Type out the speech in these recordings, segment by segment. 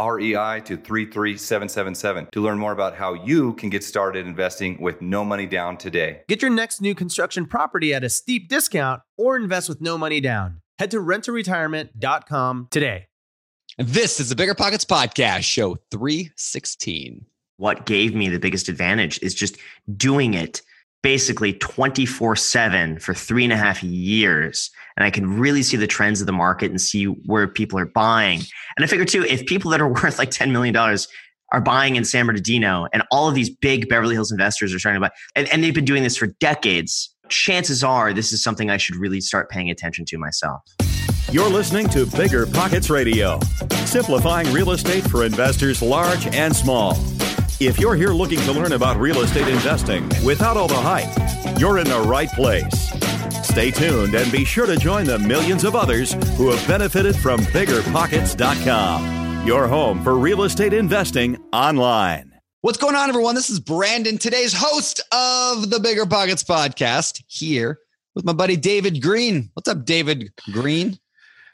REI to 33777 to learn more about how you can get started investing with no money down today. Get your next new construction property at a steep discount or invest with no money down. Head to renttoretirement.com today. This is the Bigger Pockets Podcast, show 316. What gave me the biggest advantage is just doing it basically 24 7 for three and a half years. And I can really see the trends of the market and see where people are buying. And I figure too, if people that are worth like $10 million are buying in San Bernardino and all of these big Beverly Hills investors are trying to buy, and, and they've been doing this for decades, chances are this is something I should really start paying attention to myself. You're listening to Bigger Pockets Radio, simplifying real estate for investors large and small. If you're here looking to learn about real estate investing without all the hype, you're in the right place. Stay tuned and be sure to join the millions of others who have benefited from biggerpockets.com, your home for real estate investing online. What's going on, everyone? This is Brandon, today's host of the Bigger Pockets podcast, here with my buddy David Greene. What's up, David Greene?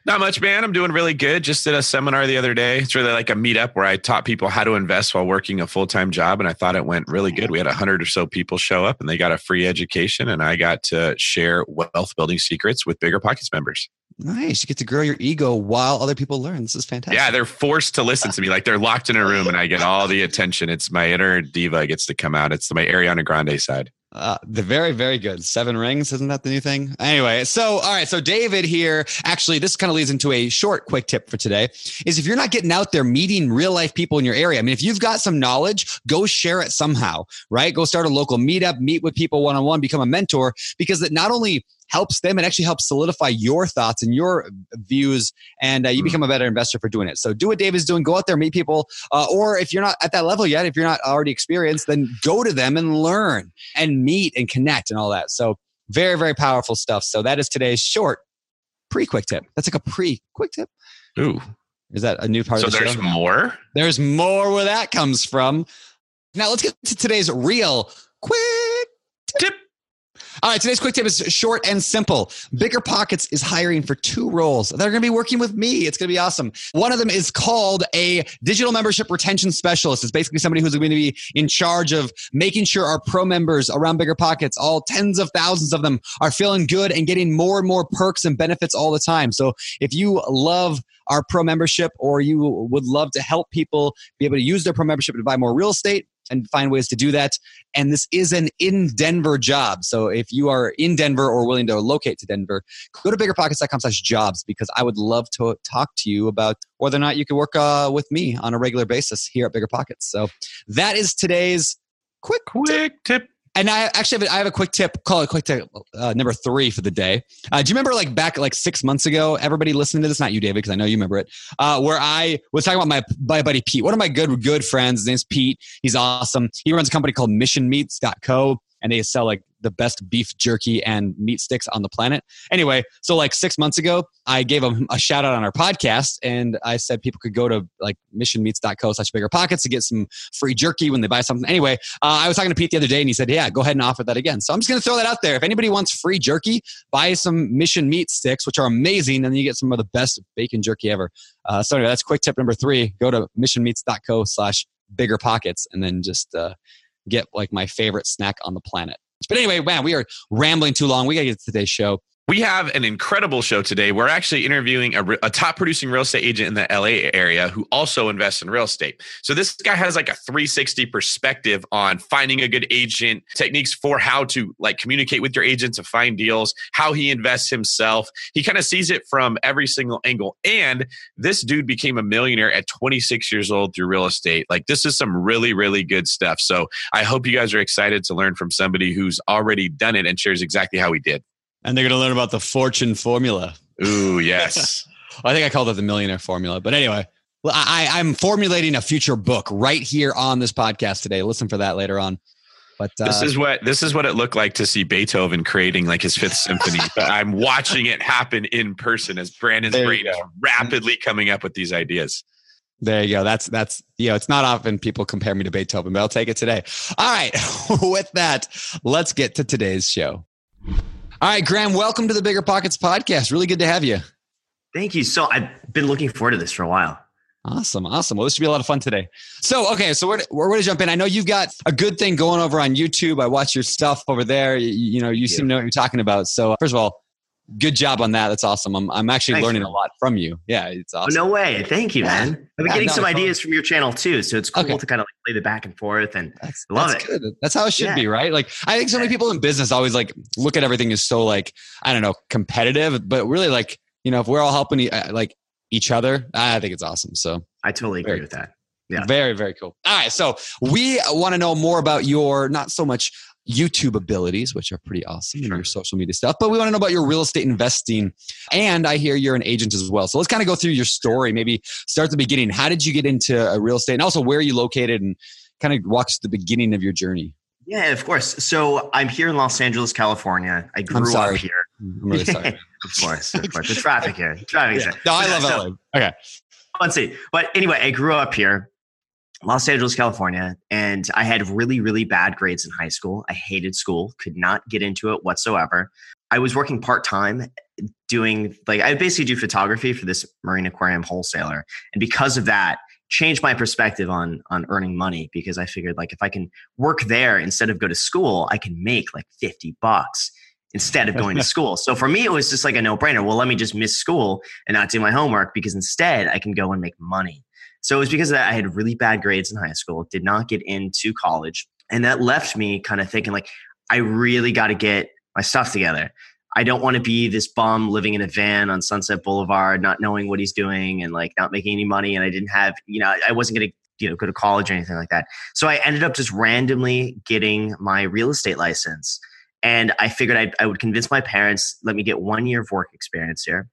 Not much, man. I'm doing really good. Just did a seminar the other day. It's really like a meetup where I taught people how to invest while working a full time job. And I thought it went really good. We had a hundred or so people show up and they got a free education. And I got to share wealth building secrets with Bigger Pockets members. Nice. You get to grow your ego while other people learn. This is fantastic. Yeah, they're forced to listen to me. Like they're locked in a room and I get all the attention. It's my inner diva gets to come out. It's my Ariana Grande side. Uh, the very, very good. Seven rings, isn't that the new thing? Anyway, so all right, so David here. Actually, this kind of leads into a short, quick tip for today. Is if you're not getting out there meeting real life people in your area, I mean, if you've got some knowledge, go share it somehow, right? Go start a local meetup, meet with people one on one, become a mentor, because that not only helps them. and actually helps solidify your thoughts and your views, and uh, you Mm. become a better investor for doing it. So do what Dave is doing. Go out there, meet people, uh, or if you're not at that level yet, if you're not already experienced, then go to them and learn and meet and connect and all that. So very, very powerful stuff. So that is today's short pre quick tip. That's like a pre quick tip. Ooh. Is that a new part So of the there's show? more? There's more where that comes from. Now let's get to today's real quick Tip. All right, today's quick tip is short and simple. Bigger Pockets is hiring for two roles. They're going to be working with me. It's going to be awesome. One of them is called a digital membership retention specialist. It's basically somebody who's going to be in charge of making sure our pro members around Bigger Pockets, all tens of thousands of them, are feeling good and getting more and more perks and benefits all the time. So if you love our pro membership or you would love to help people be able to use their pro membership to buy more real estate, and find ways to do that. And this is an in Denver job. So if you are in Denver or willing to locate to Denver, go to biggerpockets.com slash jobs because I would love to talk to you about whether or not you can work uh, with me on a regular basis here at Bigger Pockets. So that is today's quick Quick tip. And I actually have, a- I have a quick tip. Call it quick tip uh, number three for the day. Uh, do you remember like back like six months ago? Everybody listening to this, not you, David, because I know you remember it. Uh, where I was talking about my my buddy Pete, one of my good good friends. His name's Pete. He's awesome. He runs a company called MissionMeats.co, and they sell like the best beef jerky and meat sticks on the planet. Anyway, so like six months ago, I gave them a shout out on our podcast, and I said people could go to like missionmeats.co slash bigger pockets to get some free jerky when they buy something. Anyway, uh, I was talking to Pete the other day, and he said, "Yeah, go ahead and offer that again." So I'm just going to throw that out there. If anybody wants free jerky, buy some Mission Meat sticks, which are amazing, and you get some of the best bacon jerky ever. Uh, so anyway, that's quick tip number three. Go to missionmeats.co slash bigger pockets, and then just uh, get like my favorite snack on the planet. But anyway, man, we are rambling too long. We got to get to today's show. We have an incredible show today. We're actually interviewing a, a top producing real estate agent in the LA area who also invests in real estate. So this guy has like a 360 perspective on finding a good agent, techniques for how to like communicate with your agent to find deals, how he invests himself. He kind of sees it from every single angle. And this dude became a millionaire at 26 years old through real estate. Like this is some really, really good stuff. So I hope you guys are excited to learn from somebody who's already done it and shares exactly how he did. And they're going to learn about the fortune formula. Ooh, yes. I think I called it the millionaire formula. But anyway, I, I'm formulating a future book right here on this podcast today. Listen for that later on. But uh, this is what this is what it looked like to see Beethoven creating like his fifth symphony. But I'm watching it happen in person as Brandon's brain is rapidly coming up with these ideas. there you go. That's that's you know, it's not often people compare me to Beethoven, but I'll take it today. All right. With that, let's get to today's show. All right, Graham, welcome to the Bigger Pockets podcast. Really good to have you. Thank you. So I've been looking forward to this for a while. Awesome, awesome. Well, this should be a lot of fun today. So, okay, so we're we're going to jump in. I know you've got a good thing going over on YouTube. I watch your stuff over there. You, you know, you seem to know what you're talking about. So, first of all, good job on that. That's awesome. I'm I'm actually Thanks, learning man. a lot from you. Yeah, it's Oh, awesome. no way. Thank you, Yeah. man. I've been Yeah, getting some ideas from your channel too. So it's cool Okay. to kind of like play the back and forth. And That's, Love that's it. good. That's how it should Yeah. be, right? Like, I think so many people in business always like look at everything as so like I don't know competitive, but really like you know if we're all helping uh, like each other, I think it's awesome. So I totally agree Very with that. Yeah. Very, very cool. All right. So we want to know more about your not so much YouTube abilities, which are pretty awesome, and your social media stuff, but we want to know about your real estate investing. And I hear you're an agent as well. So let's kind of go through your story. Maybe start at the beginning. How did you get into uh, real estate? And also where are you located and kind of walk us the beginning of your journey. Yeah, of course. So I'm here in Los Angeles, California. I grew sorry. up here. I'm really sorry. of course, of course. The traffic here. The traffic Yeah. here. No, I love so- LA. Okay. let's see. But anyway, I grew up here, Los Angeles, California, and I had really, really bad grades in high school. I hated school, could not get into it whatsoever. I was working part time doing like I basically do photography for this marine aquarium wholesaler. And because of that, changed my perspective on on earning money because I figured like if I can work there instead of go to school, I can make like 50 bucks instead of going to school. So for me it was just like a no-brainer. Well, let me just miss school and not do my homework because instead I can go and make money. So it was because of that I had really bad grades in high school, did not get into college, and that left me kind of thinking like I really got to get my stuff together. I don't want to be this bum living in a van on Sunset Boulevard, not knowing what he's doing and like not making any money. And I didn't have, you know, I wasn't going to, you know, go to college or anything like that. So I ended up just randomly getting my real estate license. And I figured I'd, I would convince my parents, let me get one year of work experience here.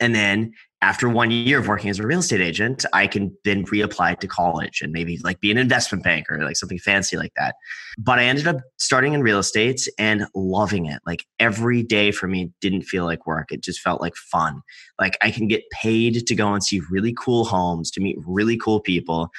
And then after one year of working as a real estate agent, I can then reapply to college and maybe like be an investment banker, like something fancy like that. But I ended up starting in real estate and loving it. Like every day for me didn't feel like work. It just felt like fun. Like I can get paid to go and see really cool homes, to meet really cool people.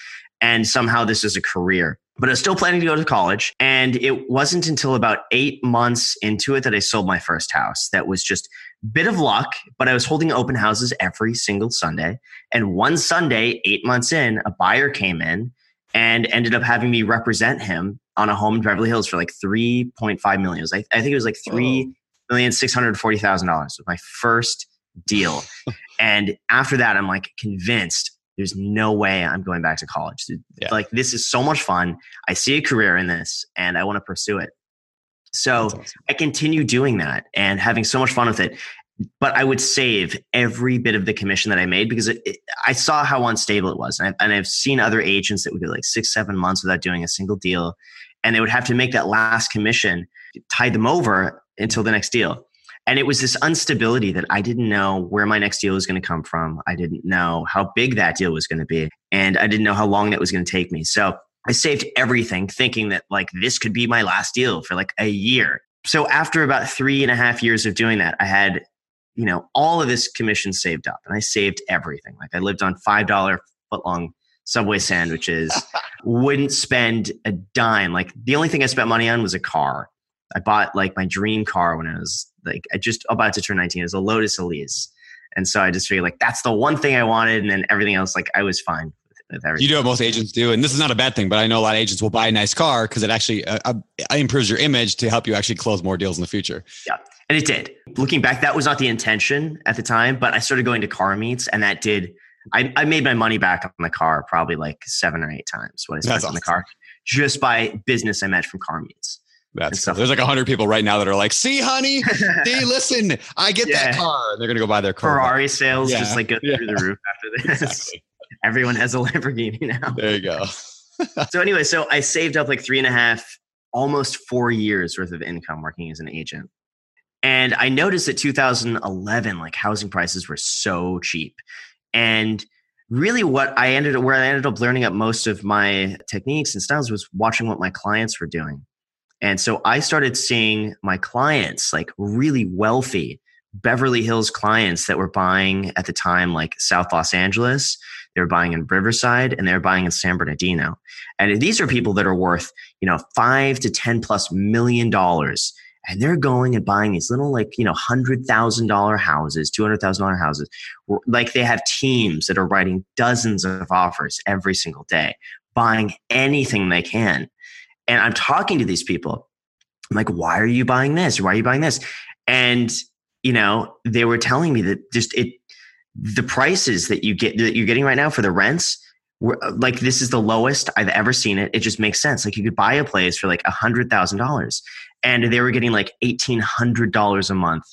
And somehow this is a career but I was still planning to go to college. And it wasn't until about eight months into it that I sold my first house. That was just bit of luck, but I was holding open houses every single Sunday. And one Sunday, eight months in, a buyer came in and ended up having me represent him on a home in Beverly Hills for like 3.5 million. Was, I, think it was like three million six hundred forty thousand dollars. Was my first deal. and after that, I'm like convinced there's no way I'm going back to college. Yeah. Like this is so much fun. I see a career in this and I want to pursue it. So awesome. I continue doing that and having so much fun with it. But I would save every bit of the commission that I made because it, it, I saw how unstable it was. And, I, and I've seen other agents that would go like six, seven months without doing a single deal. And they would have to make that last commission, tie them over until the next deal. And it was this instability that I didn't know where my next deal was going to come from. I didn't know how big that deal was going to be. And I didn't know how long that was going to take me. So I saved everything thinking that like this could be my last deal for like a year. So after about three and a half years of doing that, I had, you know, all of this commission saved up and I saved everything. Like I lived on $5 foot long Subway sandwiches, wouldn't spend a dime. Like the only thing I spent money on was a car. I bought like my dream car when I was like I just about to turn 19. It was a Lotus Elise. And so I just figured like that's the one thing I wanted. And then everything else, like I was fine everything. You do what most agents do. And this is not a bad thing, but I know a lot of agents will buy a nice car because it actually uh, uh, improves your image to help you actually close more deals in the future. Yeah. And it did. Looking back, that was not the intention at the time, but I started going to car meets and that did. I, I made my money back on the car probably like seven or eight times what I spent awesome. on the car just by business I met from car meets. That's stuff. There's like a hundred people right now that are like, "See, honey, see, listen, I get yeah. that car." And they're gonna go buy their car. Ferrari sales yeah. just like go yeah. through the roof after this. Exactly. Everyone has a Lamborghini now. There you go. so anyway, so I saved up like three and a half, almost four years worth of income working as an agent. And I noticed that 2011, like housing prices were so cheap. And really what I ended up where I ended up learning up most of my techniques and styles was watching what my clients were doing. And so I started seeing my clients, like really wealthy Beverly Hills clients that were buying at the time, like South Los Angeles. They were buying in Riverside and they were buying in San Bernardino. And these are people that are worth, you know, five to 10 plus million dollars. And they're going and buying these little, like, you know, $100,000 houses, $200,000 houses. Like they have teams that are writing dozens of offers every single day, buying anything they can. And I'm talking to these people. I'm like, why are you buying this? Why are you buying this? And, you know, they were telling me that just it, the prices that you get, that you're getting right now for the rents, were, like this is the lowest I've ever seen it. It just makes sense. Like you could buy a place for like a hundred thousand dollars and they were getting like eighteen hundred dollars a month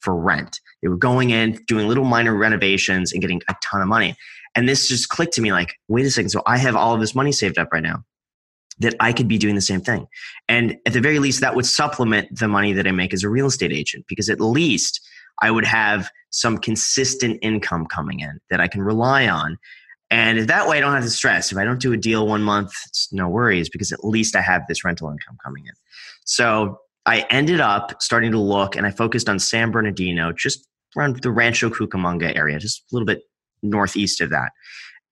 for rent. They were going in, doing little minor renovations and getting a ton of money. And this just clicked to me like, wait a second. So I have all of this money saved up right now that I could be doing the same thing. And at the very least, that would supplement the money that I make as a real estate agent because at least I would have some consistent income coming in that I can rely on. And that way I don't have to stress. If I don't do a deal one month, it's no worries because at least I have this rental income coming in. So I ended up starting to look and I focused on San Bernardino, just around the Rancho Cucamonga area, just a little bit northeast of that.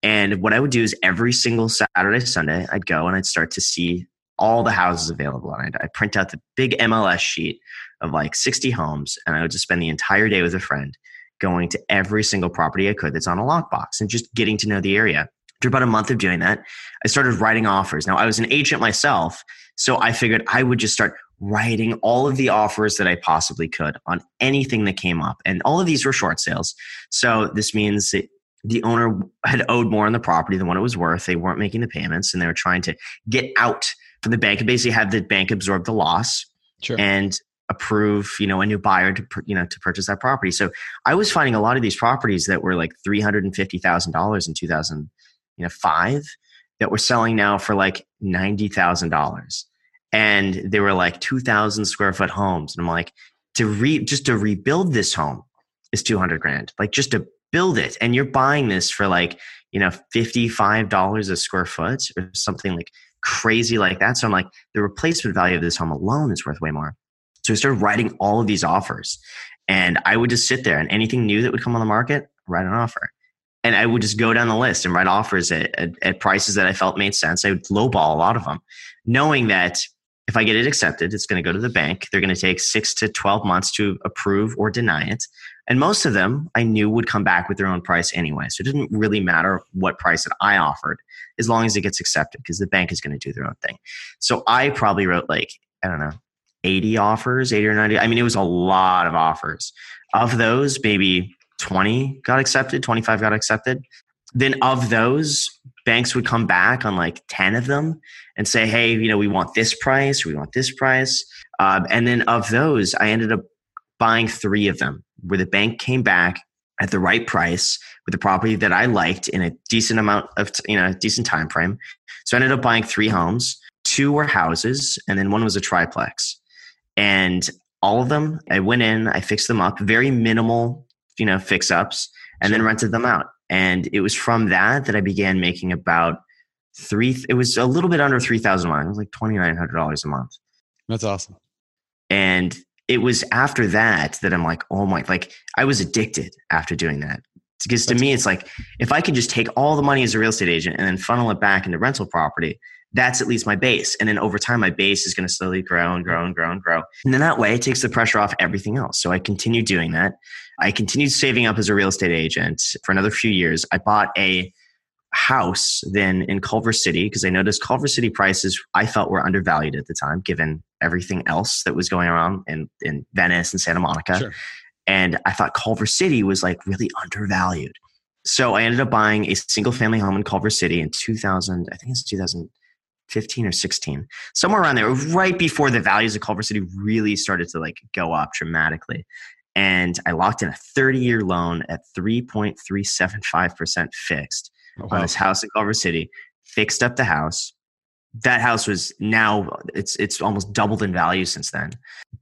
And what I would do is every single Saturday, Sunday, I'd go and I'd start to see all the houses available. And I'd, I'd, print out the big MLS sheet of like 60 homes. And I would just spend the entire day with a friend going to every single property I could that's on a lockbox and just getting to know the area. After about a month of doing that, I started writing offers. Now, I was an agent myself. So I figured I would just start writing all of the offers that I possibly could on anything that came up. And all of these were short sales. So this means that the owner had owed more on the property than what it was worth. They weren't making the payments and they were trying to get out from the bank and basically have the bank absorb the loss sure. and approve, you know, a new buyer to, you know, to purchase that property. So I was finding a lot of these properties that were like $350,000 in 2005 that were selling now for like $90,000. and they were like 2,000 square foot homes. And I'm like, to re just to rebuild this home is 200 grand. Like just to build it, and you're buying this for like you know $55 a square foot or something like crazy like that. So I'm like, the replacement value of this home alone is worth way more. So we started writing all of these offers. And I would just sit there and anything new that would come on the market, write an offer. And I would just go down the list and write offers at, at, at prices that I felt made sense. I would lowball a lot of them, knowing that if I get it accepted, it's going to go to the bank. They're going to take six to 12 months to approve or deny it. And most of them I knew would come back with their own price anyway. So it didn't really matter what price that I offered as long as it gets accepted because the bank is going to do their own thing. So I probably wrote like, I don't know, 80 offers, 80 or 90. I mean, it was a lot of offers. Of those, maybe 20 got accepted, 25 got accepted. Then of those, banks would come back on like 10 of them and say, hey, you know, we want this price, we want this price. Um, and then of those, I ended up buying three of them where the bank came back at the right price with a property that I liked in a decent amount of, you know, decent time frame. So I ended up buying three homes. Two were houses, and then one was a triplex. And all of them, I went in, I fixed them up, very minimal, you know, fix ups, and sure. then rented them out. And it was from that that I began making about three. It was a little bit under three thousand a month. It was like twenty nine hundred dollars a month. That's awesome. And it was after that that I'm like, oh my, like I was addicted after doing that. Because to That's me, it's like if I can just take all the money as a real estate agent and then funnel it back into rental property, that's at least my base. And then over time, my base is going to slowly grow and grow and grow and grow. And then that way, it takes the pressure off everything else. So I continued doing that. I continued saving up as a real estate agent for another few years. I bought a house then in Culver City because I noticed Culver City prices I felt were undervalued at the time, given everything else that was going on in, in Venice and Santa Monica. Sure. And I thought Culver City was like really undervalued. So I ended up buying a single family home in Culver City in 2000, I think it's 2015 or 16, somewhere around there, right before the values of Culver City really started to like go up dramatically. And I locked in a 30 year loan at 3.375% fixed oh, wow. on this house in Culver City, fixed up the house. That house was now it's it's almost doubled in value since then.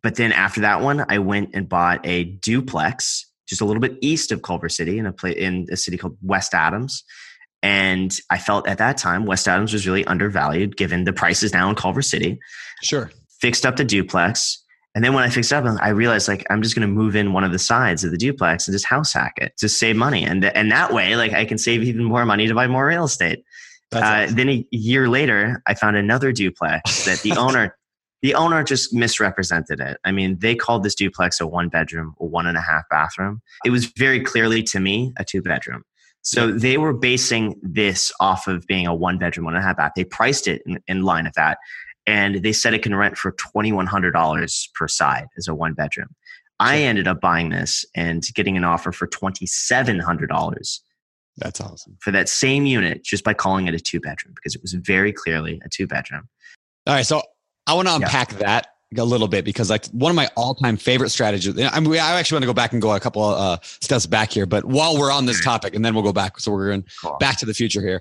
But then after that one, I went and bought a duplex just a little bit east of Culver City in a place in a city called West Adams. And I felt at that time West Adams was really undervalued given the prices now in Culver City. Sure. Fixed up the duplex, and then when I fixed up, I realized like I'm just going to move in one of the sides of the duplex and just house hack it to save money, and and that way, like I can save even more money to buy more real estate. Uh, awesome. Then a year later, I found another duplex that the owner the owner just misrepresented it. I mean, they called this duplex a one bedroom, a one and a half bathroom. It was very clearly to me a two bedroom. So they were basing this off of being a one bedroom, one and a half bath. They priced it in, in line of that and they said it can rent for $2,100 per side as a one bedroom. I ended up buying this and getting an offer for $2,700. That's awesome. For that same unit, just by calling it a two bedroom, because it was very clearly a two bedroom. All right. So I want to unpack yeah. that a little bit because like one of my all-time favorite strategies i mean i actually want to go back and go a couple of uh, steps back here but while we're on this topic and then we'll go back so we're going cool. back to the future here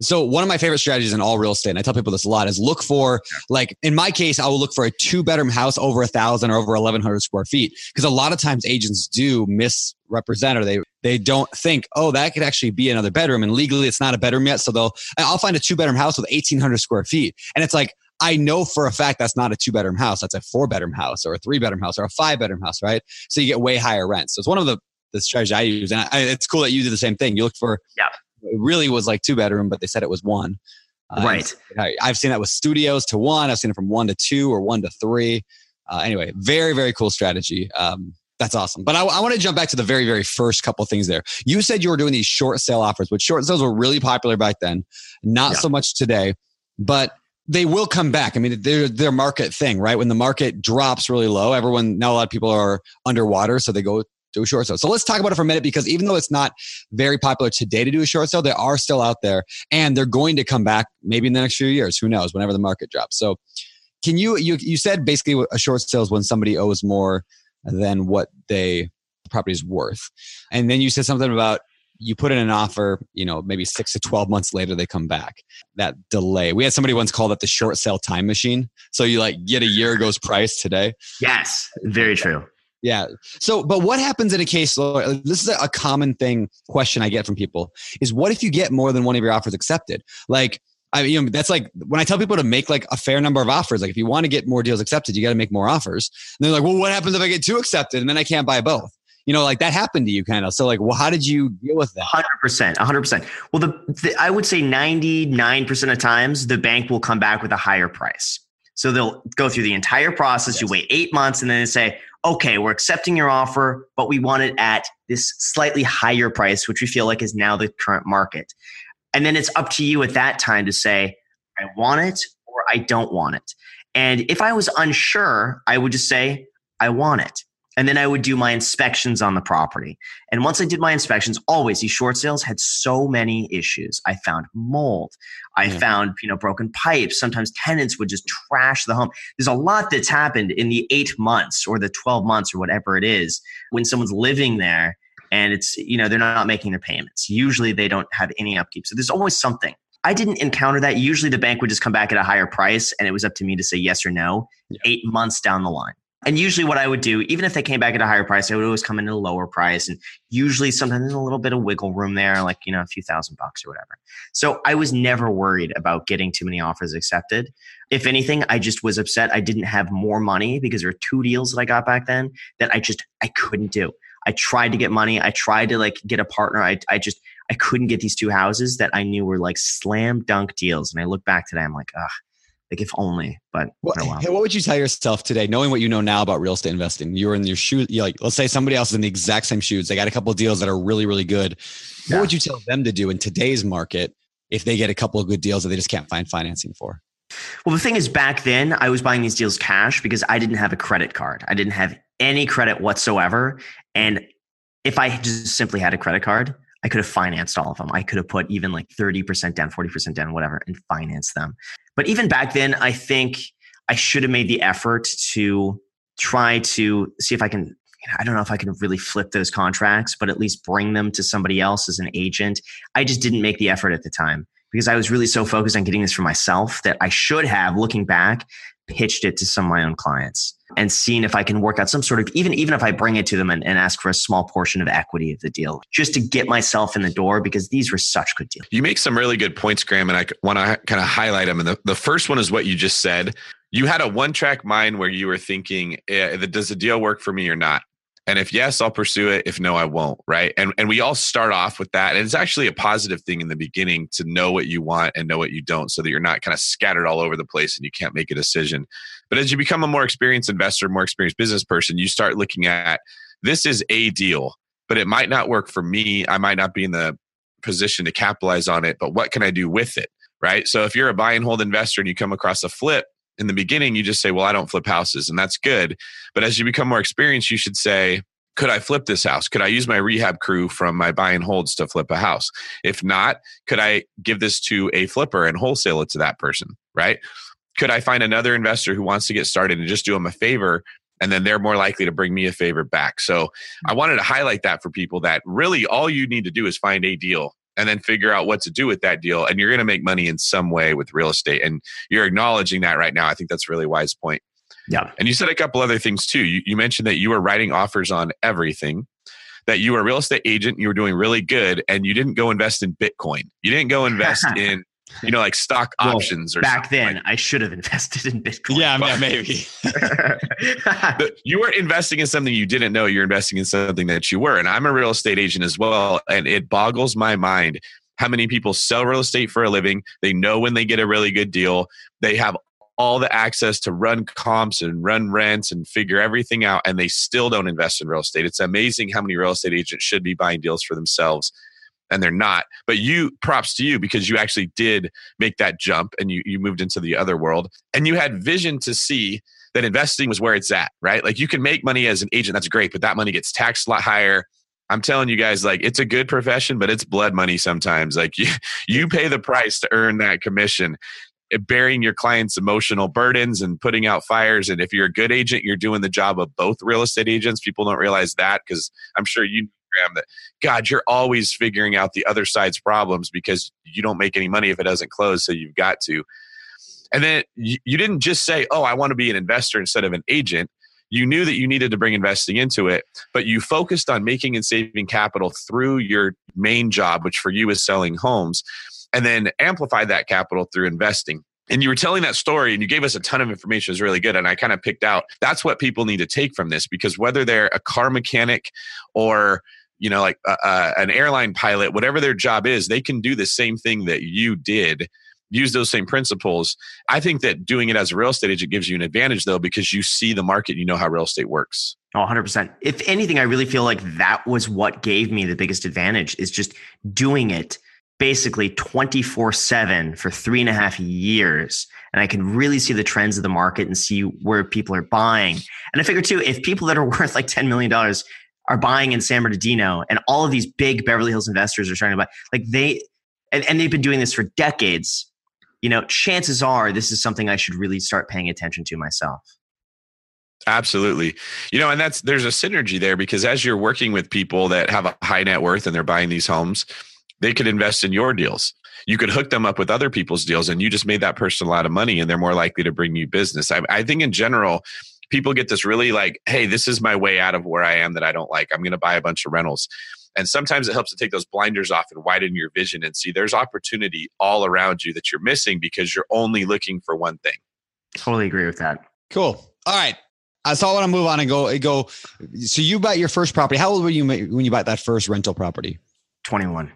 so one of my favorite strategies in all real estate and i tell people this a lot is look for like in my case i will look for a two bedroom house over a thousand or over 1100 square feet because a lot of times agents do misrepresent or they they don't think oh that could actually be another bedroom and legally it's not a bedroom yet so they'll i'll find a two bedroom house with 1800 square feet and it's like I know for a fact that's not a two bedroom house. That's a four bedroom house or a three bedroom house or a five bedroom house, right? So you get way higher rents. So it's one of the, the strategies I use. And I, it's cool that you did the same thing. You looked for, yeah. it really was like two bedroom, but they said it was one. Uh, right. I've seen that with studios to one. I've seen it from one to two or one to three. Uh, anyway, very, very cool strategy. Um, that's awesome. But I, I want to jump back to the very, very first couple things there. You said you were doing these short sale offers, which short sales were really popular back then, not yeah. so much today. But they will come back. I mean, they're their market thing, right? When the market drops really low, everyone now a lot of people are underwater, so they go do a short sale. So let's talk about it for a minute because even though it's not very popular today to do a short sale, they are still out there and they're going to come back maybe in the next few years. Who knows? Whenever the market drops. So can you you you said basically a short sale is when somebody owes more than what they the property is worth, and then you said something about you put in an offer, you know, maybe six to 12 months later, they come back. That delay. We had somebody once call it the short sale time machine. So you like get a year ago's price today. Yes, very true. Yeah. So, but what happens in a case? This is a common thing question I get from people is what if you get more than one of your offers accepted? Like, I you know, that's like when I tell people to make like a fair number of offers, like if you want to get more deals accepted, you got to make more offers. And they're like, well, what happens if I get two accepted and then I can't buy both? You know, like that happened to you kind of. So like, well, how did you deal with that? 100%, 100%. Well, the, the I would say 99% of times the bank will come back with a higher price. So they'll go through the entire process. Yes. You wait eight months and then they say, okay, we're accepting your offer, but we want it at this slightly higher price, which we feel like is now the current market. And then it's up to you at that time to say, I want it or I don't want it. And if I was unsure, I would just say, I want it. And then I would do my inspections on the property. And once I did my inspections, always these short sales had so many issues. I found mold. I found, you know, broken pipes. Sometimes tenants would just trash the home. There's a lot that's happened in the eight months or the 12 months or whatever it is when someone's living there and it's, you know, they're not making their payments. Usually they don't have any upkeep. So there's always something. I didn't encounter that. Usually the bank would just come back at a higher price and it was up to me to say yes or no yeah. eight months down the line. And usually, what I would do, even if they came back at a higher price, I would always come in at a lower price. And usually, sometimes there's a little bit of wiggle room there, like, you know, a few thousand bucks or whatever. So I was never worried about getting too many offers accepted. If anything, I just was upset I didn't have more money because there were two deals that I got back then that I just, I couldn't do. I tried to get money. I tried to like get a partner. I, I just, I couldn't get these two houses that I knew were like slam dunk deals. And I look back today, I'm like, ugh like if only, but what, hey, what would you tell yourself today, knowing what you know now about real estate investing? You're in your shoes. like, let's say somebody else is in the exact same shoes. They got a couple of deals that are really, really good. Yeah. What would you tell them to do in today's market if they get a couple of good deals that they just can't find financing for? Well, the thing is, back then I was buying these deals cash because I didn't have a credit card. I didn't have any credit whatsoever. And if I just simply had a credit card, I could have financed all of them. I could have put even like 30% down, 40% down, whatever, and financed them. But even back then, I think I should have made the effort to try to see if I can. I don't know if I can really flip those contracts, but at least bring them to somebody else as an agent. I just didn't make the effort at the time because I was really so focused on getting this for myself that I should have, looking back, pitched it to some of my own clients and seeing if I can work out some sort of even even if I bring it to them and, and, ask for a small portion of equity of the deal just to get myself in the door because these were such good deals. You make some really good points, Graham, and I want to kind of highlight them. And the, the first one is what you just said. You had a one track mind where you were thinking, eh, does the deal work for me or not? And if yes, I'll pursue it. If no, I won't. Right. And and we all start off with that. And it's actually a positive thing in the beginning to know what you want and know what you don't so that you're not kind of scattered all over the place and you can't make a decision. But as you become a more experienced investor, more experienced business person, you start looking at this is a deal, but it might not work for me. I might not be in the position to capitalize on it, but what can I do with it? Right. So if you're a buy and hold investor and you come across a flip, in the beginning, you just say, Well, I don't flip houses, and that's good. But as you become more experienced, you should say, could I flip this house? Could I use my rehab crew from my buy and holds to flip a house? If not, could I give this to a flipper and wholesale it to that person? Right? Could I find another investor who wants to get started and just do them a favor? And then they're more likely to bring me a favor back. So I wanted to highlight that for people that really all you need to do is find a deal and then figure out what to do with that deal. And you're going to make money in some way with real estate. And you're acknowledging that right now. I think that's a really wise point. Yeah. And you said a couple other things too. You, you mentioned that you were writing offers on everything, that you were a real estate agent, you were doing really good, and you didn't go invest in Bitcoin. You didn't go invest in you know, like stock well, options or back then. Like I should have invested in Bitcoin. Yeah, but, maybe. you were investing in something you didn't know. You're investing in something that you were. And I'm a real estate agent as well. And it boggles my mind how many people sell real estate for a living. They know when they get a really good deal. They have all the access to run comps and run rents and figure everything out, and they still don't invest in real estate. It's amazing how many real estate agents should be buying deals for themselves and they're not. But you, props to you because you actually did make that jump and you, you moved into the other world and you had vision to see that investing was where it's at, right? Like you can make money as an agent, that's great, but that money gets taxed a lot higher. I'm telling you guys, like it's a good profession, but it's blood money sometimes. Like you, you pay the price to earn that commission eh, bearing your clients' emotional burdens and putting out fires. And if you're a good agent, you're doing the job of both real estate agents. People don't realize that because I'm sure you That God, you're always figuring out the other side's problems because you don't make any money if it doesn't close, so you've got to. And then you, didn't just say, "Oh, I want to be an investor instead of an agent." You knew that you needed to bring investing into it, but you focused on making and saving capital through your main job, which for you is selling homes, and then amplify that capital through investing and you were telling that story and you gave us a ton of information it was really good and i kind of picked out that's what people need to take from this because whether they're a car mechanic or you know like uh, uh, an airline pilot whatever their job is they can do the same thing that you did use those same principles i think that doing it as a real estate agent gives you an advantage though because you see the market you know how real estate works Oh, 100%. If anything, I really feel like that was what gave me the biggest advantage is just doing it basically 24 7 for three and a half years. And I can really see the trends of the market and see where people are buying. And I figure too, if people that are worth like $10 million are buying in San Bernardino and all of these big Beverly Hills investors are trying to buy, like they, and, and they've been doing this for decades, you know, chances are this is something I should really start paying attention to myself. Absolutely. You know, and that's there's a synergy there because as you're working with people that have a high net worth and they're buying these homes, they could invest in your deals. You could hook them up with other people's deals, and you just made that person a lot of money, and they're more likely to bring you business. I, I think in general, people get this really like, hey, this is my way out of where I am that I don't like. I'm going to buy a bunch of rentals. And sometimes it helps to take those blinders off and widen your vision and see there's opportunity all around you that you're missing because you're only looking for one thing. Totally agree with that. Cool. All right. I saw want to move on and go uh, go. So you bought your first property. How old were you when you bought that first rental property? 21.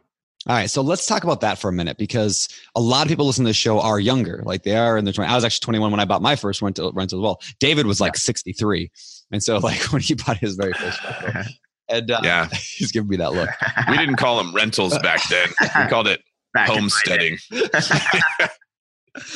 All right, so let's talk about that for a minute because a lot of people listening to the show are younger, like they are in their 20s. I was actually 21 when I bought my first rental, rental as well. David was like yeah. 63, and so like when he bought his very first rental, and uh, yeah, he's giving me that look. We didn't call them rentals back then; we called it back homesteading.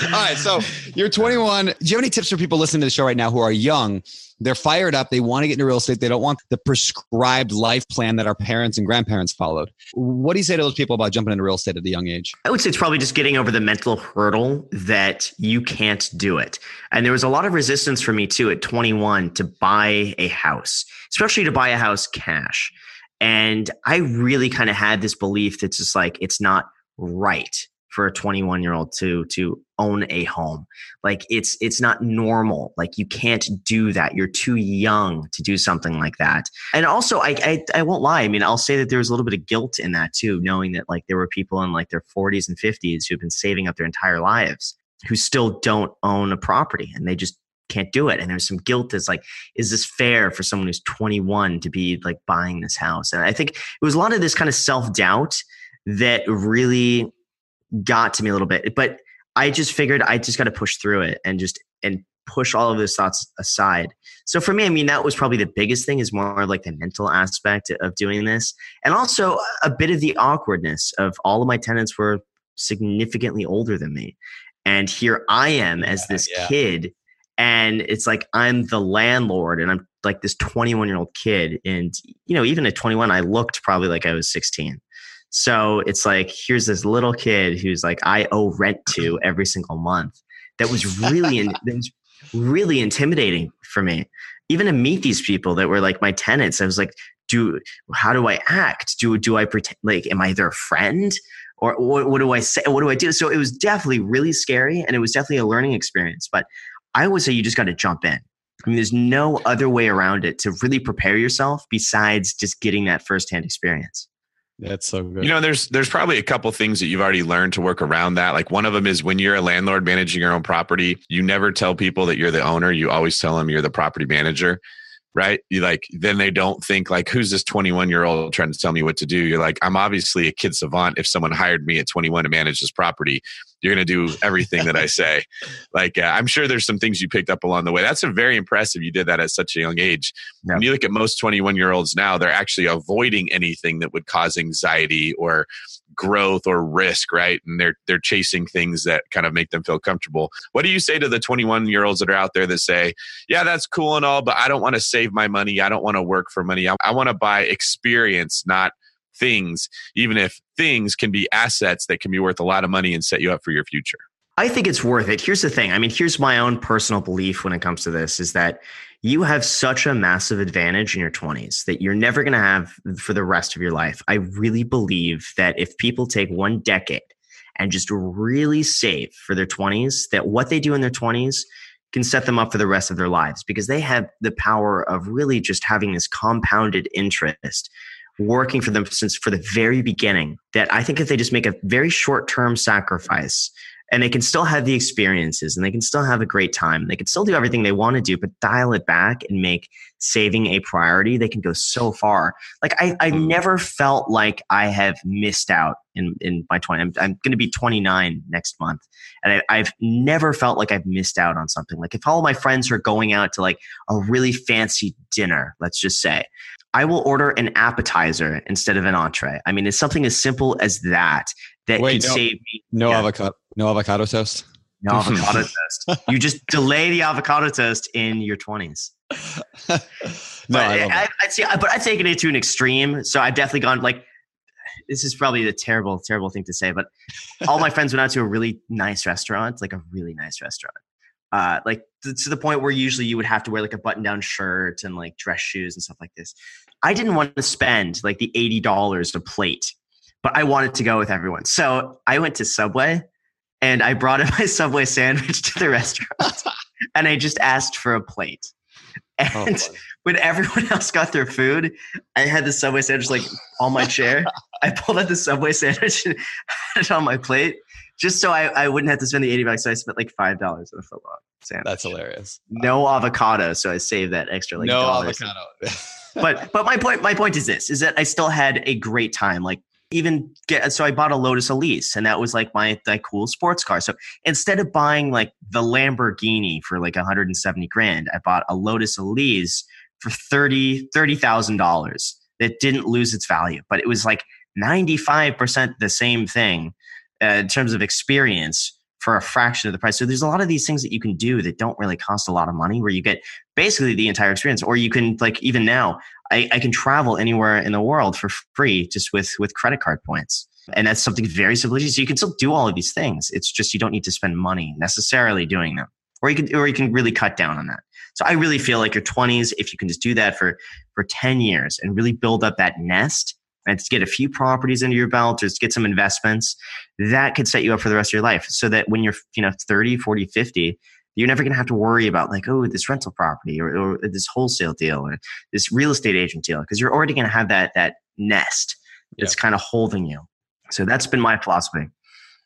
All right, so you're 21. Do you have any tips for people listening to the show right now who are young they're fired up. They want to get into real estate. They don't want the prescribed life plan that our parents and grandparents followed. What do you say to those people about jumping into real estate at a young age? I would say it's probably just getting over the mental hurdle that you can't do it. And there was a lot of resistance for me too at 21 to buy a house, especially to buy a house cash. And I really kind of had this belief that's just like, it's not right for a 21 year old to to own a home. Like it's it's not normal. Like you can't do that. You're too young to do something like that. And also I, I i won't lie. I mean i'll say that there was a little bit of guilt in that too knowing that like there were people in like their 40s and 50s who've been saving up their entire lives who still don't own a property and they just can't do it. And there's some guilt that's like is this fair for someone who's 21 to be like buying this house? And i think it was a lot of this kind of self-doubt that really got to me a little bit. But I just figured I just got to push through it and just and push all of those thoughts aside. So for me, I mean, that was probably the biggest thing is more like the mental aspect of doing this. And also a bit of the awkwardness of all of my tenants were significantly older than me. And here I am as this yeah. kid. And it's like I'm the landlord and I'm like this 21 year old kid. And, you know, even at 21, I looked probably like I was 16. So it's like, here's this little kid who's like, I owe rent to every single month. That was really, in, that was really intimidating for me. Even to meet these people that were like my tenants, I was like, do, how do I act? Do, do I pretend like, am I their friend? Or what, what do I say? What do I do? So it was definitely really scary and it was definitely a learning experience. But I would say you just got to jump in. I mean, there's no other way around it to really prepare yourself besides just getting that firsthand experience. That's so good. You know, there's there's probably a couple things that you've already learned to work around that. Like one of them is when you're a landlord managing your own property, you never tell people that you're the owner. You always tell them you're the property manager right? You like then they don't think like who's this 21 year old trying to tell me what to do. You're like I'm obviously a kid savant. If someone hired me at 21 to manage this property, you're going to do everything that I say. Like uh, I'm sure there's some things you picked up along the way. That's a very impressive. You did that at such a young age. Yeah. When you look at most 21 year olds now, they're actually avoiding anything that would cause anxiety or growth or risk, right? And they're they're chasing things that kind of make them feel comfortable. What do you say to the 21 year olds that are out there that say, "Yeah, that's cool and all, but I don't want to save my money. I don't want to work for money. I, I want to buy experience, not things, even if things can be assets that can be worth a lot of money and set you up for your future." I think it's worth it. Here's the thing. I mean, here's my own personal belief when it comes to this is that you have such a massive advantage in your 20s that you're never going to have for the rest of your life. I really believe that if people take one decade and just really save for their 20s, that what they do in their 20s can set them up for the rest of their lives because they have the power of really just having this compounded interest working for them since for the very beginning that I think if they just make a very short term sacrifice and they can still have the experiences and they can still have a great time. They can still do everything they want to do, but dial it back and make saving a priority. They can go so far. Like I, I mm. never felt like I have missed out in, in my 20. I'm, I'm going to be 29 next month. And I, I've never felt like I've missed out on something. Like if all my friends are going out to like a really fancy dinner, let's just say, I will order an appetizer instead of an entree. I mean, it's something as simple as that that Wait, can no, save me. No Yeah. avocado, no avocado toast. No avocado toast. You just delay the avocado toast in your twenties. no, But I love I, it. I'd say, but I've taken it to an extreme. So I've definitely gone like, this is probably a terrible, terrible thing to say, but all my friends went out to a really nice restaurant, like a really nice restaurant. Uh, like to, to the point where usually you would have to wear like a button down shirt and like dress shoes and stuff like this. I didn't want to spend like the $80 a plate, but I wanted to go with everyone. So I went to Subway and I brought in my Subway sandwich to the restaurant and I just asked for a plate. Oh, And funny. when everyone else got their food, I had the Subway sandwich like on my chair. I pulled out the Subway sandwich and had it on my plate just so I, I wouldn't have to spend the 80 bucks. So I spent like $5 on a foot long sandwich. That's hilarious. No avocado. So I saved that extra like no avocado. But but my point my point is this is that I still had a great time. Like even get so I bought a Lotus Elise and that was like my like cool sports car. So instead of buying like the Lamborghini for like 170 grand, I bought a Lotus Elise for 30 $30,000 that didn't lose its value, but it was like 95% the same thing uh, in terms of experience for a fraction of the price. So there's a lot of these things that you can do that don't really cost a lot of money where you get basically the entire experience or you can like even now I, I can travel anywhere in the world for free just with with credit card points. And that's something very simple. So you can still do all of these things. It's just you don't need to spend money necessarily doing them. Or you can or you can really cut down on that. So I really feel like your 20s, if you can just do that for for 10 years and really build up that nest and to get a few properties into your belt or to get some investments, that could set you up for the rest of your life. So that when you're, you know, 30, 40, 50, you're never going to have to worry about like, oh, this rental property or, or this wholesale deal or this real estate agent deal because you're already going to have that that nest that's kind of holding you. So that's been my philosophy.